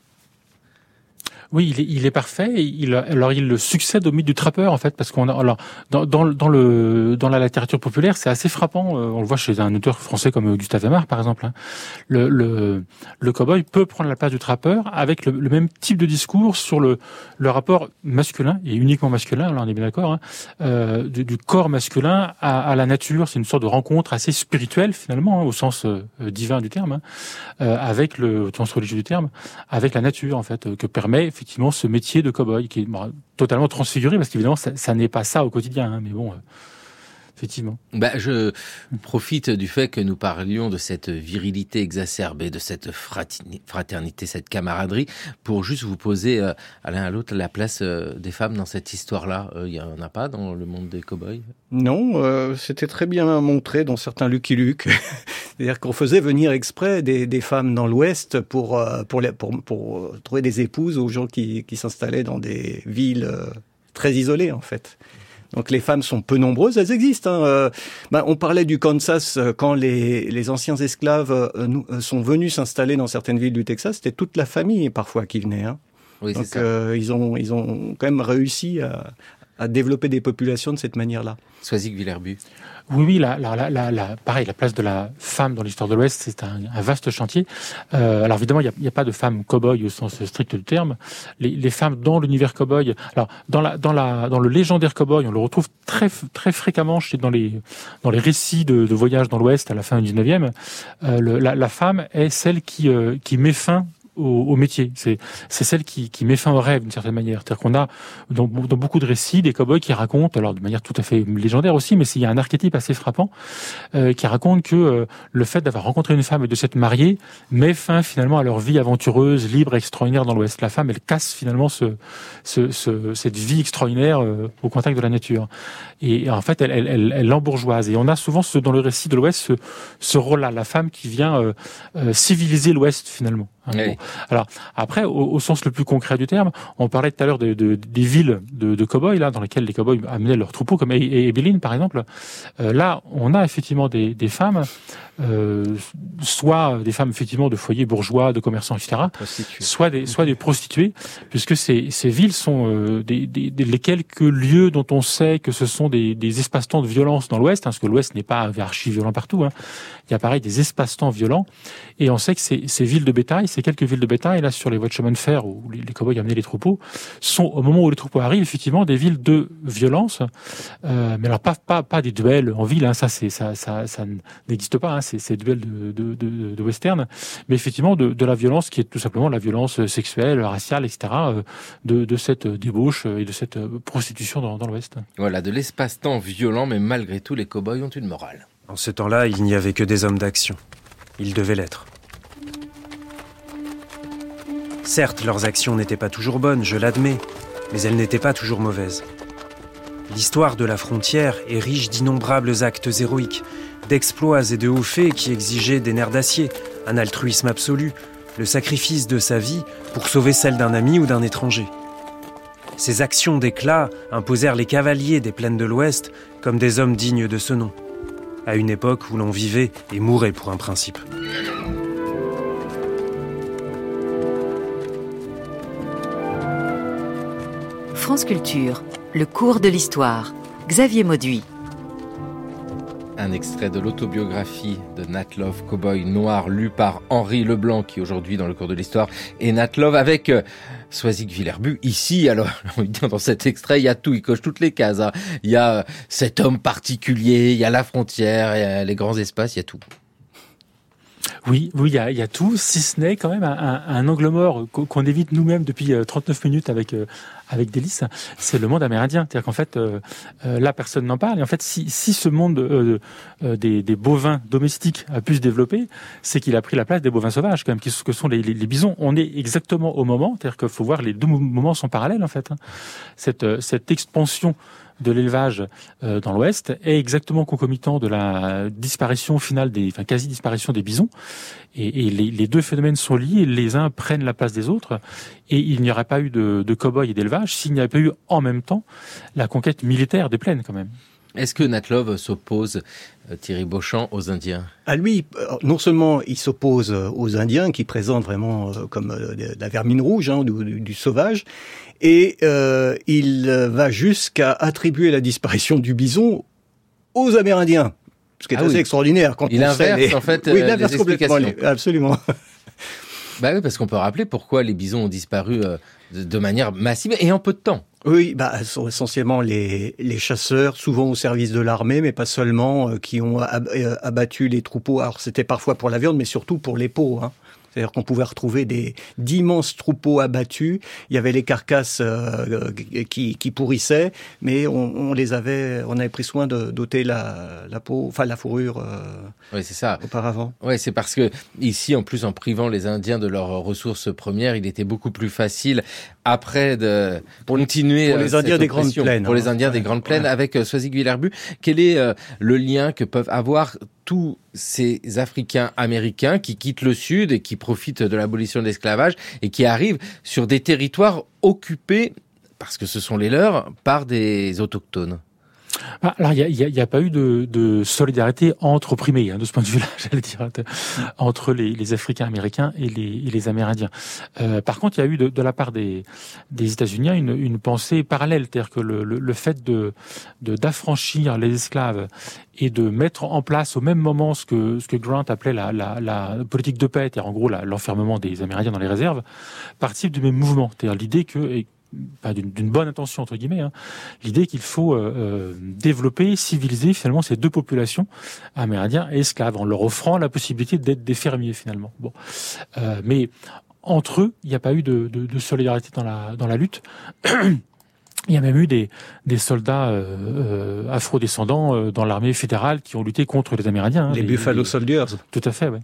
Oui, il est, il est parfait. Il, alors, il succède au mythe du trappeur, en fait, parce qu'on a, alors, dans, dans, dans, le, dans la littérature populaire, c'est assez frappant. Euh, on le voit chez un auteur français comme Gustave Aimard, par exemple. Hein. Le, le, le cowboy peut prendre la place du trappeur avec le, même type de discours sur le, le rapport masculin, et uniquement masculin, là, on est bien d'accord, hein, euh, du, du, corps masculin à, à la nature. C'est une sorte de rencontre assez spirituelle, finalement, hein, au sens euh, divin du terme, hein, euh, avec le, au sens religieux du terme, avec la nature, en fait, que permet effectivement ce métier de cow-boy qui est totalement transfiguré parce qu'évidemment ça, n'est pas ça au quotidien. Hein, mais bon, euh, effectivement. Bah, je profite du fait que nous parlions de cette virilité exacerbée, de cette fraternité, cette camaraderie, pour juste vous poser euh, à l'un à l'autre la place euh, des femmes dans cette histoire-là. Il y en a pas dans le monde des cow-boys? Non, c'était très bien montré dans certains Lucky Luke. C'est-à-dire qu'on faisait venir exprès des, des femmes dans l'Ouest pour, pour, pour, pour, trouver des épouses aux gens qui, qui s'installaient dans des villes très isolées, en fait. Donc les femmes sont peu nombreuses, elles existent. Hein. Euh, ben, on parlait du Kansas euh, quand les, les anciens esclaves euh, sont venus s'installer dans certaines villes du Texas, c'était toute la famille parfois qui venait. Hein. Oui, Donc ils ont ils ont quand même réussi à, à développer des populations de cette manière-là. Soisic Villerbu. Oui, oui, la, la, la, la, pareil, la place de la femme dans l'histoire de l'Ouest, c'est un, vaste chantier. Euh, alors évidemment, il n'y a, pas de femme cow-boy au sens strict du terme. Les, femmes dans l'univers cow-boy, alors dans, la, dans, la, dans le légendaire cow-boy, on le retrouve très, très fréquemment chez, dans, les, dans les récits de, de voyage dans l'Ouest à la fin du 19e. Euh, la, femme est celle qui, euh, qui met fin au, métier. C'est celle qui, qui met fin au rêve d'une certaine manière. C'est-à-dire qu'on a dans, dans, beaucoup de récits des cowboys qui racontent, alors de manière tout à fait légendaire aussi, mais s'il y a un archétype assez frappant euh, qui raconte que euh, le fait d'avoir rencontré une femme et de s'être marié met fin finalement à leur vie aventureuse, libre, extraordinaire dans l'Ouest. La femme, elle casse finalement ce, ce, ce cette vie extraordinaire euh, au contact de la nature. Et, en fait, elle, elle, elle, elle l'embourgeoise. Et on a souvent ce, dans le récit de l'Ouest ce, ce rôle-là, la femme qui vient civiliser l'Ouest finalement. Oui. Alors après, au, au, sens le plus concret du terme, on parlait tout à l'heure de, de, des villes de, de cow-boys là, dans lesquelles les cow-boys amenaient leurs troupeaux, comme Ebeline par exemple. Euh, là, on a effectivement des, des femmes, euh, soit des femmes effectivement de foyers bourgeois, de commerçants, etc., soit des, soit des prostituées, puisque ces, ces villes sont euh, des, des, des, les quelques lieux dont on sait que ce sont des, des espaces-temps de violence dans l'Ouest, hein, parce que l'Ouest n'est pas archi violent partout. Hein. Il y a pareil des espaces-temps violents, et on sait que ces, ces villes de bétail, ces quelques villes de bétail, là sur les voies de chemin de fer où les, les cow-boys amenaient les troupeaux, sont au moment où les troupeaux arrivent effectivement des villes de violence, euh, mais alors pas, pas, pas des duels en ville, hein, ça, c'est, ça, ça, ça n'existe pas, hein, c'est, duels de, de, de, de, western, mais effectivement de, de la violence qui est tout simplement la violence sexuelle, raciale, etc., euh, de, de cette débauche et de cette prostitution dans, dans l'Ouest. Voilà, de l'espace-temps violent, mais malgré tout, les cow-boys ont une morale. En ce temps-là, il n'y avait que des hommes d'action. Ils devaient l'être. Certes, leurs actions n'étaient pas toujours bonnes, je l'admets, mais elles n'étaient pas toujours mauvaises. L'histoire de la frontière est riche d'innombrables actes héroïques, d'exploits et de hauts faits qui exigeaient des nerfs d'acier, un altruisme absolu, le sacrifice de sa vie pour sauver celle d'un ami ou d'un étranger. Ces actions d'éclat imposèrent les cavaliers des plaines de l'Ouest comme des hommes dignes de ce nom, à une époque où l'on vivait et mourait pour un principe. France Culture, le cours de l'histoire. Xavier Mauduit. Un extrait de l'autobiographie de Nat Love, cowboy noir, lu par Henri Leblanc, qui aujourd'hui dans le cours de l'histoire est Nat Love avec euh, Soisic Villerbu. Ici, alors, dans cet extrait, il y a tout, il coche toutes les cases. Hein. Il y a cet homme particulier, il y a la frontière, il y a les grands espaces, il y a tout. Oui, oui, il y a, il y a tout, si ce n'est quand même un, un, un angle mort qu'on évite nous-mêmes depuis 39 minutes avec euh, avec Délice, c'est le monde amérindien. C'est-à-dire qu'en fait, euh, euh, là, personne n'en parle. Et en fait, si, si ce monde euh, euh, des, des, bovins domestiques a pu se développer, c'est qu'il a pris la place des bovins sauvages, quand même, qui que sont les, les, les bisons. On est exactement au moment, c'est-à-dire qu'il faut voir les deux moments sont parallèles, en fait. Hein. Cette, cette expansion de l'élevage euh, dans l'Ouest est exactement concomitant de la disparition finale des, enfin quasi disparition des bisons. Et, et les, les, deux phénomènes sont liés. Les uns prennent la place des autres. Et il n'y aurait pas eu de, de cow-boy et d'élevage s'il n'y avait pas eu en même temps la conquête militaire des plaines, quand même. Est-ce que Natlov s'oppose, euh, Thierry Beauchamp, aux Indiens? À lui, euh, non seulement il s'oppose aux Indiens, qui présentent vraiment comme de la vermine rouge, hein, du, du, sauvage, et euh, il va jusqu'à attribuer la disparition du bison aux Amérindiens. Ce qui est Ah assez oui. extraordinaire quand Il on sait inverse, les- en fait, oui, il euh, inverse les complètement. Absolument. Bah oui, parce qu'on peut rappeler pourquoi les bisons ont disparu euh, de, manière massive et en peu de temps. Oui, bah, sont essentiellement les, les chasseurs, souvent au service de l'armée, mais pas seulement, euh, qui ont euh, abattu les troupeaux. Alors c'était parfois pour la viande, mais surtout pour les peaux. Hein. C'est-à-dire qu'on pouvait retrouver des d'immenses troupeaux abattus. Il y avait les carcasses euh, qui, qui pourrissaient, mais on, on les avait, on avait pris soin de d'ôter la, la peau, enfin la fourrure euh, Oui, c'est ça. auparavant. Ouais, c'est parce que ici, en plus, en privant les Indiens de leurs ressources premières, il était beaucoup plus facile après de continuer pour les euh, Indiens cette des Grandes. Plaines, pour les hein. Indiens des Grandes Plaines ouais. avec euh, Guilherbu. Quel est euh, le lien que peuvent avoir tous ces Africains américains qui quittent le Sud et qui profitent de l'abolition de l'esclavage et qui arrivent sur des territoires occupés parce que ce sont les leurs par des autochtones? Alors, il n'y a, a- a pas eu de, de solidarité entre opprimés, hein, de ce point de vue-là, j'allais dire, entre les, les Africains américains et les, et les Amérindiens. Euh, par contre, il y a eu de, de la part des, des États-Unis une, une pensée parallèle, c'est-à-dire que le, le, le fait de d'affranchir les esclaves et de mettre en place au même moment ce que ce que Grant appelait la, la, la politique de paix, c'est-à-dire en gros l'enfermement des Amérindiens dans les réserves, participe du même mouvement, c'est-à-dire l'idée que d'une bonne intention entre guillemets, hein, l'idée qu'il faut euh, euh, développer, civiliser finalement ces deux populations, amérindiens et esclaves, en leur offrant la possibilité d'être des fermiers finalement. Bon, Euh, mais entre eux, il n'y a pas eu de, de, de solidarité dans la dans la lutte. Il y a même eu des, des soldats euh, afro-descendants dans l'armée fédérale qui ont lutté contre les Amérindiens. hein, Les Buffalo Soldiers. Tout à fait, ouais.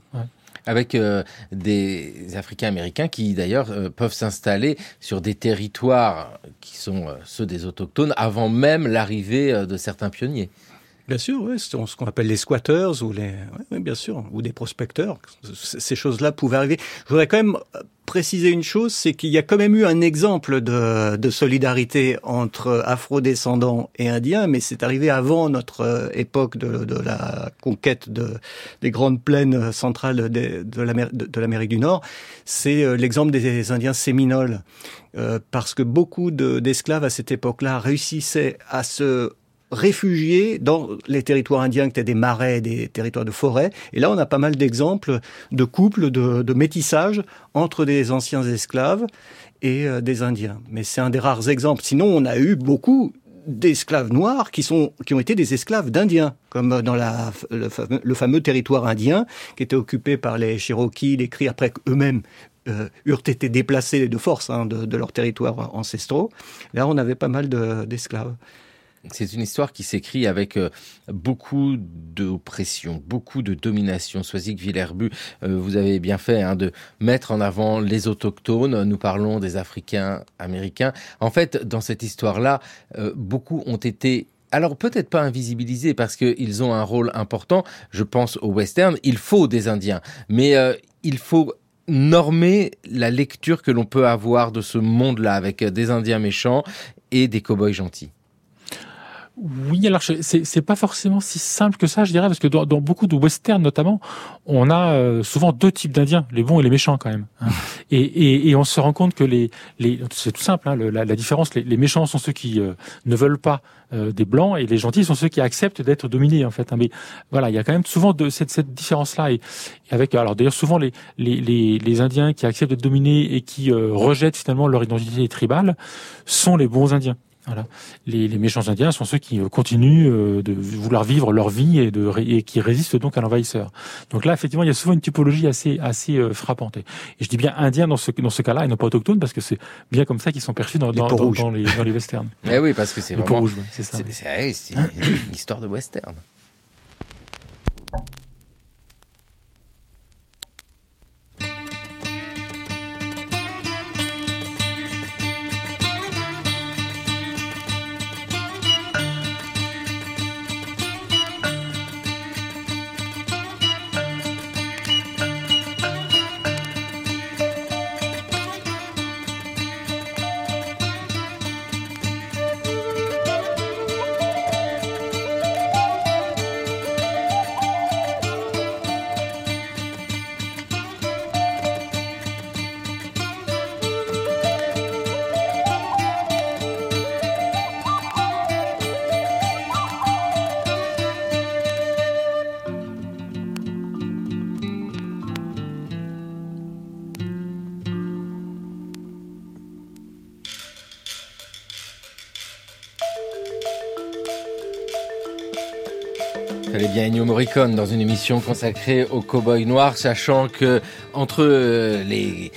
Avec euh, des Africains américains qui d'ailleurs euh, peuvent s'installer sur des territoires qui sont euh, ceux des autochtones avant même l'arrivée de certains pionniers. Bien sûr, oui, ce qu'on appelle les squatters ou les, oui, bien sûr, ou des prospecteurs. Ces choses-là pouvaient arriver. Je voudrais quand même euh, préciser une chose, c'est qu'il y a quand même eu un exemple de, solidarité entre afro-descendants et indiens, mais c'est arrivé avant notre euh, époque de, la conquête de, des grandes plaines centrales de, de l'Amér- de- de l'Amérique du Nord. C'est euh, l'exemple des Indiens séminoles, Euh, parce que beaucoup de- d'esclaves à cette époque-là réussissaient à se réfugiés dans les territoires indiens qui étaient des marais, des territoires de forêt. Et là, on a pas mal d'exemples de couples, de, de métissage entre des anciens esclaves et euh, des Indiens. Mais c'est un des rares exemples. Sinon, on a eu beaucoup d'esclaves noirs qui sont qui ont été des esclaves d'Indiens, comme dans la, le, fameux, territoire indien qui était occupé par les Cherokees, les Cris, après eux-mêmes euh, eurent été déplacés de force hein, de, de leurs territoires ancestraux. Là, on avait pas mal de- d'esclaves. C'est une histoire qui s'écrit avec euh, beaucoup d'oppression, beaucoup de domination. Soisic Villerbu, euh, vous avez bien fait hein, de mettre en avant les autochtones. Nous parlons des Africains américains. En fait, dans cette histoire-là, euh, beaucoup ont été alors peut-être pas invisibilisés parce qu'ils ont un rôle important. Je pense au western. Il faut des Indiens, mais il faut normer la lecture que l'on peut avoir de ce monde-là avec des Indiens méchants et des cow-boys gentils. Oui, alors c'est c'est pas forcément si simple que ça, je dirais, parce que dans, dans beaucoup de westerns notamment, on a euh, souvent deux types d'Indiens, les bons et les méchants quand même. hein. Et, et, et on se rend compte que les, les c'est tout simple, hein, le- la, la différence, les, les méchants sont ceux qui euh, ne veulent pas euh, des blancs et les gentils sont ceux qui acceptent d'être dominés en fait. hein. Mais voilà, il y a quand même souvent de, cette, cette différence-là. Et, et avec, alors d'ailleurs souvent les, les, les, les Indiens qui acceptent d'être dominés et qui euh, rejettent finalement leur identité tribale sont les bons Indiens. Voilà. Les, les méchants indiens sont ceux qui euh, continuent euh, de vouloir vivre leur vie et, de, et qui résistent donc à l'envahisseur. Donc là, effectivement, il y a souvent une typologie assez, assez euh, frappante. Et, je dis bien indien dans ce, dans ce cas-là et non pas autochtone parce que c'est bien comme ça qu'ils sont perçus dans, dans, peaux dans- rouges. dans les, dans les westerns. Eh oui, parce que c'est vraiment. rouges, ouais, c'est ça. C'est c'est- c'est une histoire de western. Dans une émission consacrée aux cow-boys noirs, sachant que entre euh, les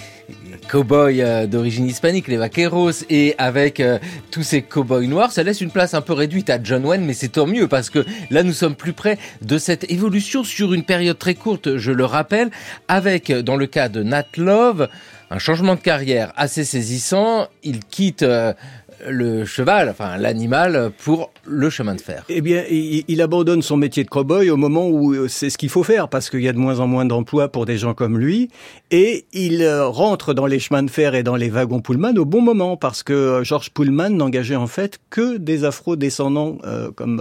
cow-boys euh, d'origine hispanique, les vaqueros, et avec euh, tous ces cow-boys noirs, ça laisse une place un peu réduite à John Wayne, mais c'est tant mieux parce que là nous sommes plus près de cette évolution sur une période très courte, je le rappelle, avec dans le cas de Nat Love, un changement de carrière assez saisissant. Il quitte le cheval, enfin l'animal, pour le chemin de fer Eh bien, il, abandonne son métier de cow-boy au moment où euh, c'est ce qu'il faut faire, parce qu'il y a de moins en moins d'emplois pour des gens comme lui, et il euh, rentre dans les chemins de fer et dans les wagons Pullman au bon moment, parce que euh, George Pullman n'engageait en fait que des afro-descendants, comme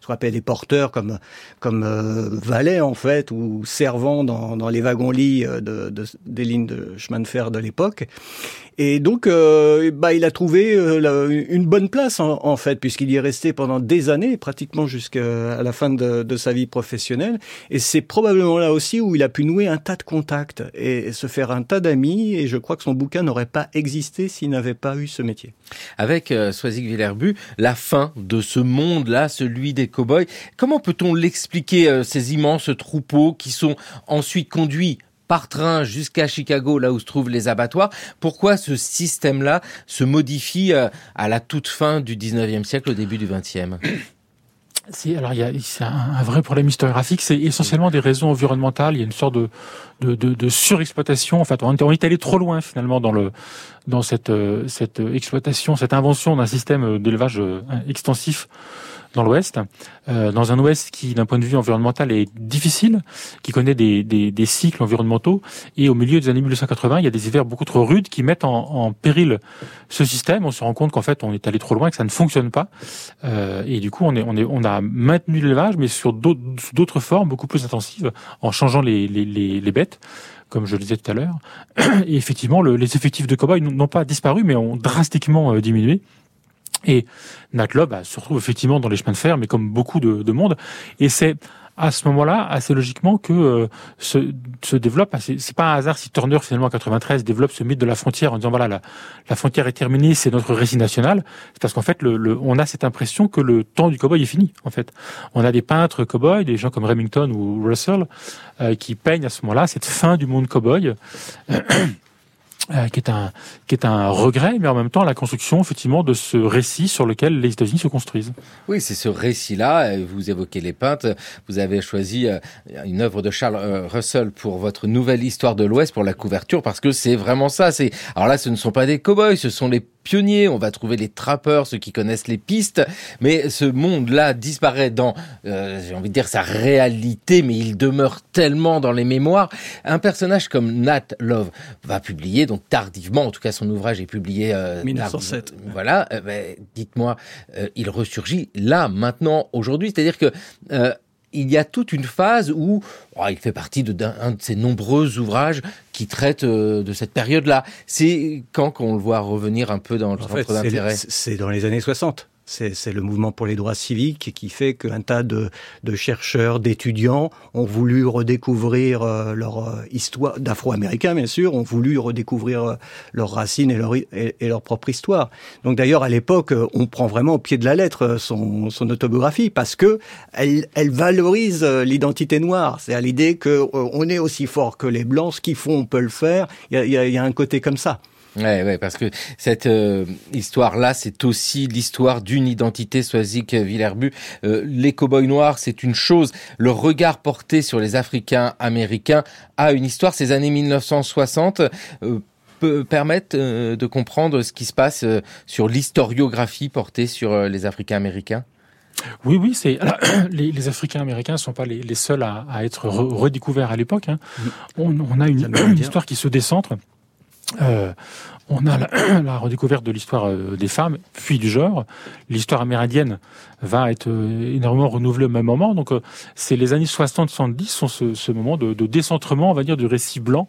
ce qu'on appelle des porteurs, comme comme valets en fait, ou servants dans, dans les wagons-lits de, de, des lignes de chemin de fer de l'époque. Et donc, bah, il a trouvé une bonne place en, en fait, puisqu'il y est resté pendant des années, pratiquement jusqu'à la fin de, sa vie professionnelle. Et c'est probablement là aussi où il a pu nouer un tas de contacts et, se faire un tas d'amis. Et je crois que son bouquin n'aurait pas existé s'il n'avait pas eu ce métier. Avec euh, Soisig Villerbu, la fin de ce monde-là, celui des cow-boys, comment peut-on l'expliquer, euh, ces immenses troupeaux qui sont ensuite conduits par train jusqu'à Chicago, là où se trouvent les abattoirs. Pourquoi ce système-là se modifie euh, à la toute fin du 19e siècle, au début du 20e c'est alors il y a c'est un, vrai problème historiographique. C'est essentiellement des raisons environnementales. Il y a une sorte de surexploitation. En fait, on, on est allé trop loin finalement dans le dans cette euh, cette exploitation, cette invention d'un système d'élevage euh, extensif dans l'Ouest, euh, dans un Ouest qui, d'un point de vue environnemental, est difficile, qui connaît des, des, des, cycles environnementaux. Et au milieu des années 1980, il y a des hivers beaucoup trop rudes qui mettent en, en péril ce système. On se rend compte qu'en fait, on est allé trop loin, que ça ne fonctionne pas. Euh, et du coup, on, est, on, est, on a maintenu l'élevage, mais sur d'autres formes beaucoup plus intensives, en changeant les, les, les, les bêtes comme je le disais tout à l'heure. Et effectivement, le, les effectifs de cow n'ont pas disparu, mais ont drastiquement euh, diminué. Et Natlob bah, se retrouve effectivement dans les chemins de fer, mais comme beaucoup de, de monde. Et c'est à ce moment-là, assez logiquement, que euh, se, se, développe. C'est pas un hasard si Turner finalement en 93 développe ce mythe de la frontière en disant voilà la, la frontière est terminée, c'est notre récit national. C'est parce qu'en fait, le, le, on a cette impression que le temps du cowboy est fini. En fait, on a des peintres cowboys, des gens comme Remington ou Russell, euh, qui peignent à ce moment-là cette fin du monde cowboy. Euh, qui est un qui est un regret, mais en même temps la construction effectivement de ce récit sur lequel les États-Unis se construisent. Oui, c'est ce récit-là. Vous évoquez les peintres. Vous avez choisi euh, une œuvre de Charles euh, Russell pour votre nouvelle histoire de l'Ouest pour la couverture parce que c'est vraiment ça. Alors là, ce ne sont pas des cow-boys, ce sont les pionniers, on va trouver les trappeurs, ceux qui connaissent les pistes, mais ce monde-là disparaît dans, euh, j'ai envie de dire, sa réalité, mais il demeure tellement dans les mémoires. Un personnage comme Nat Love va publier, donc tardivement, en tout cas son ouvrage est publié... Euh, 1907. voilà, euh, ben, dites-moi, euh, il ressurgit là, maintenant, aujourd'hui, c'est-à-dire que il y a toute une phase où oh, il fait partie d'un de, ces nombreux ouvrages qui traitent euh, de cette période-là. C'est quand qu'on le voit revenir un peu dans le centre d'intérêt? C'est dans les années 60. C'est le mouvement pour les droits civiques qui fait qu'un tas de, de chercheurs, d'étudiants ont voulu redécouvrir euh, leur euh, histoire, d'afro-américains bien sûr, ont voulu redécouvrir euh, leurs racines et leur, et, leur propre histoire. Donc d'ailleurs à l'époque, on prend vraiment au pied de la lettre son, son autobiographie parce que elle, elle valorise l'identité noire. C'est à l'idée que on est aussi fort que les blancs, ce qu'ils font, on peut le faire. Il y a, y a un côté comme ça. Ouais, ouais, parce que cette euh, histoire-là, c'est aussi l'histoire d'une identité Swazik Villerbu. Euh, les cow-boys noirs, c'est une chose. Le regard porté sur les Africains américains a une histoire. Ces années 1960 euh, peut permettre de comprendre ce qui se passe sur l'historiographie portée sur les Africains américains. Oui, oui, c'est les, les, Africains américains ne sont pas les, les, seuls à, à être redécouverts à l'époque. Hein. On, on, a une, une histoire qui se décentre euh, on a la, la redécouverte de l'histoire euh, des femmes, puis du genre. L'histoire amérindienne va être euh, énormément renouvelée au même moment. Donc, c'est les années 60-70 sont ce, ce moment de, de, décentrement, on va dire, du récit blanc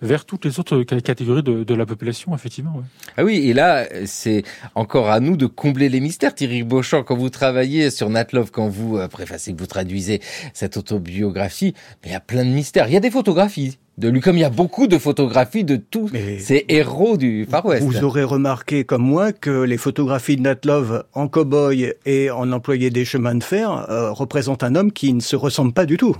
vers toutes les autres catégories de, de la population, effectivement. Ouais. Ah oui, et là, c'est encore à nous de combler les mystères. Thierry Beauchamp, quand vous travaillez sur Natlov, quand vous préfacez, que vous traduisez cette autobiographie, il y a plein de mystères. Il y a des photographies de lui, comme il y a beaucoup de photographies de tous ces héros du, Far West. Vous aurez remarqué comme moi que les photographies de Nat Love en cow-boy et en employé des chemins de fer euh, représentent un homme qui ne se ressemble pas du tout.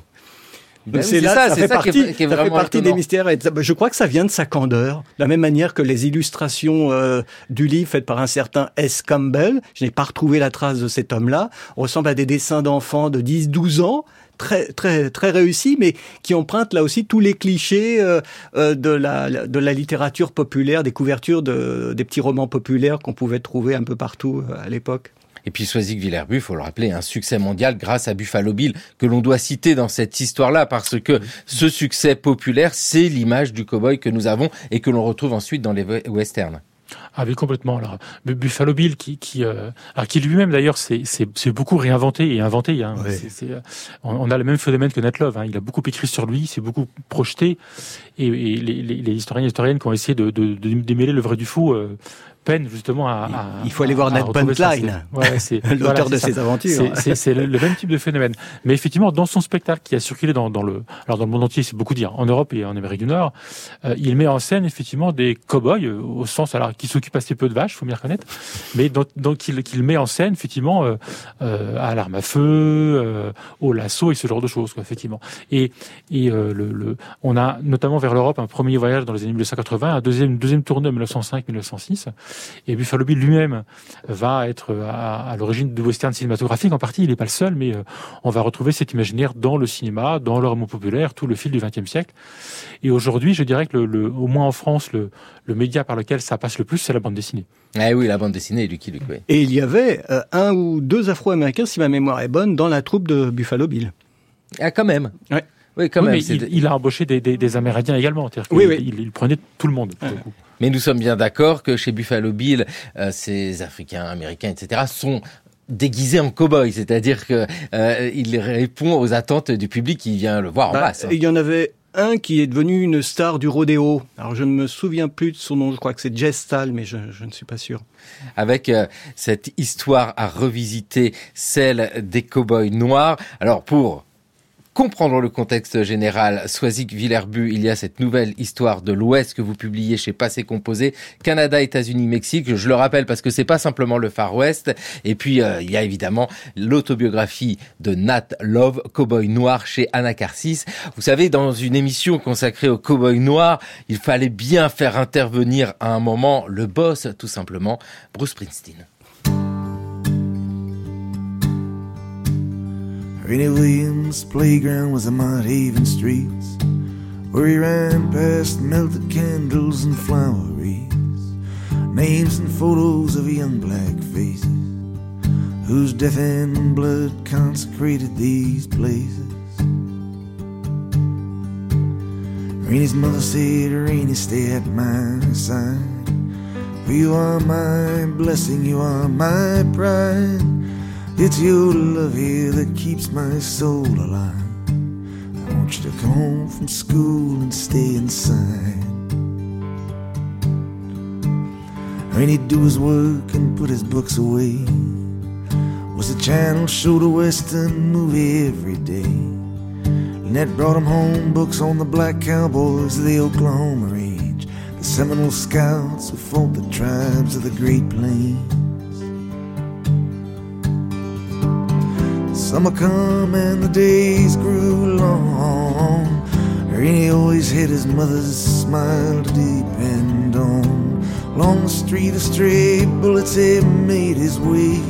Ben c'est là, ça, ça, c'est fait ça qui est- partie, qui est ça fait vraiment partie des mystères. Et je crois que ça vient de sa candeur, de la même manière que les illustrations euh, du livre faites par un certain S. Campbell. Je n'ai pas retrouvé la trace de cet homme-là. Ressemble à des dessins d'enfants de 10-12 ans. Très, très, très réussis, mais qui empruntent là aussi tous les clichés euh, euh, de, la, de la littérature populaire, des couvertures de, des petits romans populaires qu'on pouvait trouver un peu partout à l'époque. Et puis Soisic Villerbu, faut le rappeler, un succès mondial grâce à Buffalo Bill que l'on doit citer dans cette histoire-là parce que ce succès populaire, c'est l'image du cowboy que nous avons et que l'on retrouve ensuite dans les we- westerns. Ah oui, complètement. Alors, Bu- Buffalo Bill, qui, qui, euh, alors qui lui-même d'ailleurs, c'est, c'est, c'est beaucoup réinventé et inventé. Hein. Euh, on, on a le même phénomène que Nat Love. Hein. Il a beaucoup écrit sur lui, s'est beaucoup projeté, et, et les, les, les historiens et historiennes qui ont essayé de, de, de démêler le vrai du faux euh, peinent justement à, à- Il faut aller voir ça. Buntline, ouais, l'auteur voilà, de ces aventures. C'est- le, le même type de phénomène. Mais effectivement, dans son spectacle qui a circulé dans, dans le, alors dans le monde entier, c'est beaucoup dire, en Europe et en Amérique du Nord, euh, il met en scène effectivement des cow-boys euh, au sens alors qui s'occupent assez peu de vaches, faut bien reconnaître, mais donc, donc il, qu'il met en scène effectivement euh, euh, à l'arme à feu, euh, au lasso et ce genre de choses, quoi, effectivement. Et, et euh, le, le, on a notamment vers l'Europe un premier voyage dans les années 1980, un deuxième, deuxième tournée en 1905-1906, et Buffalo Bill lui-même va être à, à l'origine du western cinématographique. En partie, il n'est pas le seul, mais euh, on va retrouver cet imaginaire dans le cinéma, dans le roman populaire, tout le fil du XXe siècle. Et aujourd'hui, je dirais que le, le- au moins en France, le, le média par lequel ça passe le plus, c'est la bande dessinée. Ah oui, la bande dessinée Lucky Luke, oui. Et il y avait euh, un ou deux Afro-Américains, si ma mémoire est bonne, dans la troupe de Buffalo Bill. Ah, quand même. Ouais. Oui, quand Oui, même. mais il, il a embauché des, des, des Amérindiens également. Oui, qu'il- oui. Il, il prenait tout le monde. Mais nous sommes bien d'accord que chez Buffalo Bill, euh, ces Africains, Américains, etc., sont déguisés en cow-boy, c'est-à-dire que euh, il répond aux attentes du public qui vient le voir en Bah, masse. hein. Il y en avait un qui est devenu une star du rodéo. Alors je ne me souviens plus de son nom, je crois que c'est Jess Stahl, mais je, je ne suis pas sûr. avec euh, cette histoire à revisiter, celle des cow-boys noirs. Alors pour comprendre le contexte général, Soisic Villerbu, il y a cette nouvelle histoire de l'Ouest que vous publiez chez Passé Composé, Canada, États-Unis, Mexique. Je le rappelle parce que c'est pas simplement le Far West. Et puis euh, il y a évidemment l'autobiographie de Nat Love, Cowboy Noir chez Anacarsis. Vous savez, dans une émission consacrée aux Cowboys Noirs, il fallait bien faire intervenir à un moment le boss, tout simplement, Bruce Springsteen. Rainy Williams' playground was the Mount Haven streets, where he ran past melted candles and flower wreaths, names and photos of young black faces, whose death and blood consecrated these places. Rainy's mother said, Rainy, stay at my side. For you are my blessing, you are my pride. It's your love here that keeps my soul alive. I want you to come home from school and stay inside. Rainy do his work and put his books away. Was the channel show the western movie every day. Lynette brought him home books on the black cowboys of the Oklahoma Range, the Seminole scouts who fought the tribes of the Great Plains. Summer come and the days grew long. Rainy always had his mother's smile to depend on. Along the street, a stray bullets had made his way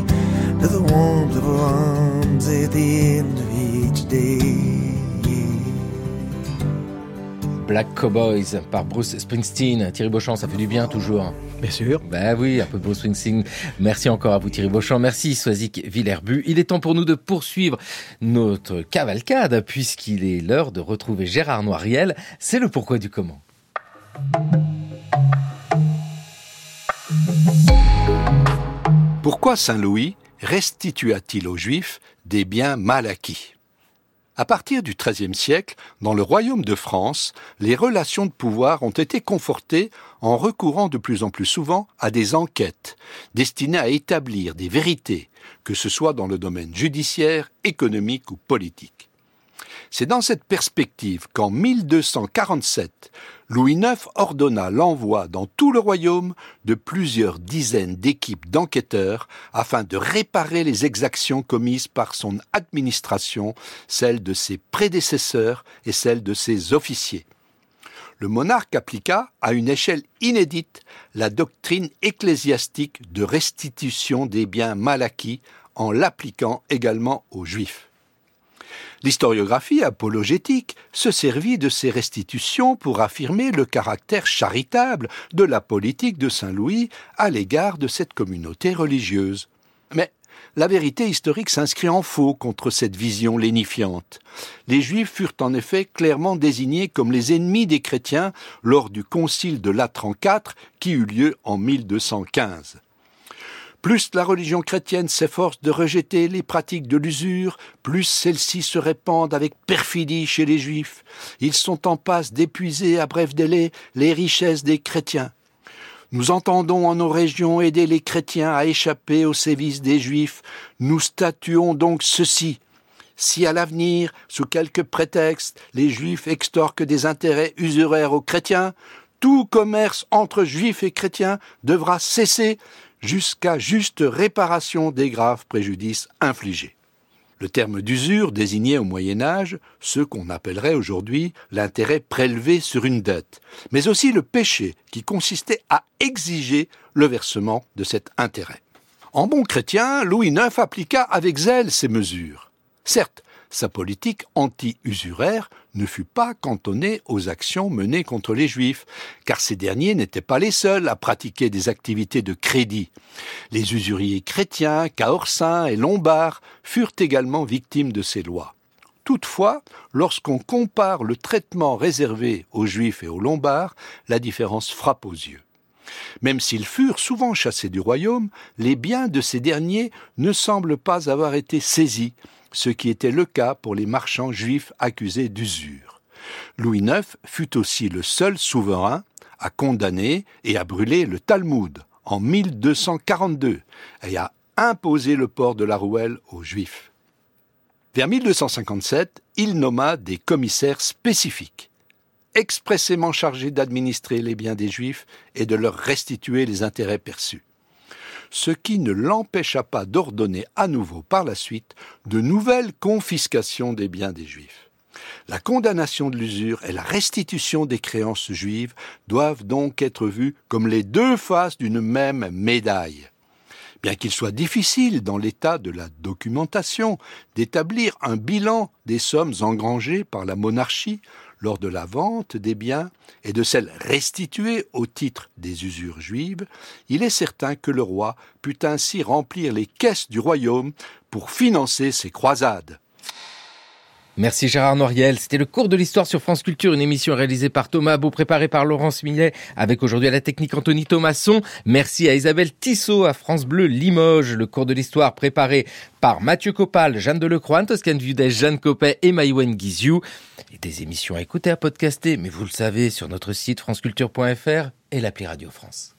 to the warmth of her arms at the end of each day. Black Cowboys par Bruce Springsteen. Thierry Beauchamp, ça fait du bien toujours. Bien sûr. Bah oui, un peu de Bruce Springsteen. Merci encore à vous Thierry Beauchamp. Merci Soisic Villerbu. Il est temps pour nous de poursuivre notre cavalcade puisqu'il est l'heure de retrouver Gérard Noiriel. C'est le pourquoi du comment. Pourquoi Saint Louis restitua-t-il aux Juifs des biens mal acquis? À partir du XIIIe siècle, dans le royaume de France, les relations de pouvoir ont été confortées en recourant de plus en plus souvent à des enquêtes destinées à établir des vérités, que ce soit dans le domaine judiciaire, économique ou politique. C'est dans cette perspective qu'en 1247, Louis IX ordonna l'envoi dans tout le royaume de plusieurs dizaines d'équipes d'enquêteurs afin de réparer les exactions commises par son administration, celles de ses prédécesseurs et celles de ses officiers. Le monarque appliqua, à une échelle inédite, la doctrine ecclésiastique de restitution des biens mal acquis en l'appliquant également aux Juifs. L'historiographie apologétique se servit de ces restitutions pour affirmer le caractère charitable de la politique de Saint Louis à l'égard de cette communauté religieuse. La vérité historique s'inscrit en faux contre cette vision lénifiante. Les Juifs furent en effet clairement désignés comme les ennemis des chrétiens lors du concile de Latran IV qui eut lieu en 1215. Plus la religion chrétienne s'efforce de rejeter les pratiques de l'usure, plus celles-ci se répandent avec perfidie chez les juifs. Ils sont en passe d'épuiser à bref délai les richesses des chrétiens. Nous entendons en nos régions aider les chrétiens à échapper aux sévices des juifs. Nous statuons donc ceci. Si à l'avenir, sous quelque prétexte, les juifs extorquent des intérêts usuraires aux chrétiens, tout commerce entre juifs et chrétiens devra cesser jusqu'à juste réparation des graves préjudices infligés. Le terme d'usure désignait au Moyen Âge ce qu'on appellerait aujourd'hui l'intérêt prélevé sur une dette, mais aussi le péché qui consistait à exiger le versement de cet intérêt. En bon chrétien, Louis IX appliqua avec zèle ces mesures. Certes, sa politique anti-usuraire ne fut pas cantonnée aux actions menées contre les Juifs, car ces derniers n'étaient pas les seuls à pratiquer des activités de crédit. Les usuriers chrétiens, caorsins et lombards furent également victimes de ces lois. Toutefois, lorsqu'on compare le traitement réservé aux Juifs et aux Lombards, la différence frappe aux yeux. Même s'ils furent souvent chassés du royaume, les biens de ces derniers ne semblent pas avoir été saisis, ce qui était le cas pour les marchands juifs accusés d'usure. Louis IX fut aussi le seul souverain à condamner et à brûler le Talmud en 1242 et à imposer le port de la rouelle aux Juifs. Vers 1257, il nomma des commissaires spécifiques, expressément chargés d'administrer les biens des Juifs et de leur restituer les intérêts perçus ce qui ne l'empêcha pas d'ordonner à nouveau par la suite de nouvelles confiscations des biens des Juifs. La condamnation de l'usure et la restitution des créances juives doivent donc être vues comme les deux faces d'une même médaille. Bien qu'il soit difficile, dans l'état de la documentation, d'établir un bilan des sommes engrangées par la monarchie lors de la vente des biens et de celles restituées au titre des usures juives, il est certain que le roi put ainsi remplir les caisses du royaume pour financer ses croisades. Merci Gérard Noriel. C'était le cours de l'histoire sur France Culture, une émission réalisée par Thomas Beau, préparée par Laurence Millet, avec aujourd'hui à la technique Anthony Thomasson. Merci à Isabelle Tissot, à France Bleu Limoges. Le cours de l'histoire préparé par Mathieu Copal, Jeanne Delecroix, Toscane Vudès, Jeanne Copet et Maïwen Guiziou. Et des émissions à écouter, à podcaster, mais vous le savez, sur notre site franceculture.fr et l'appli Radio France.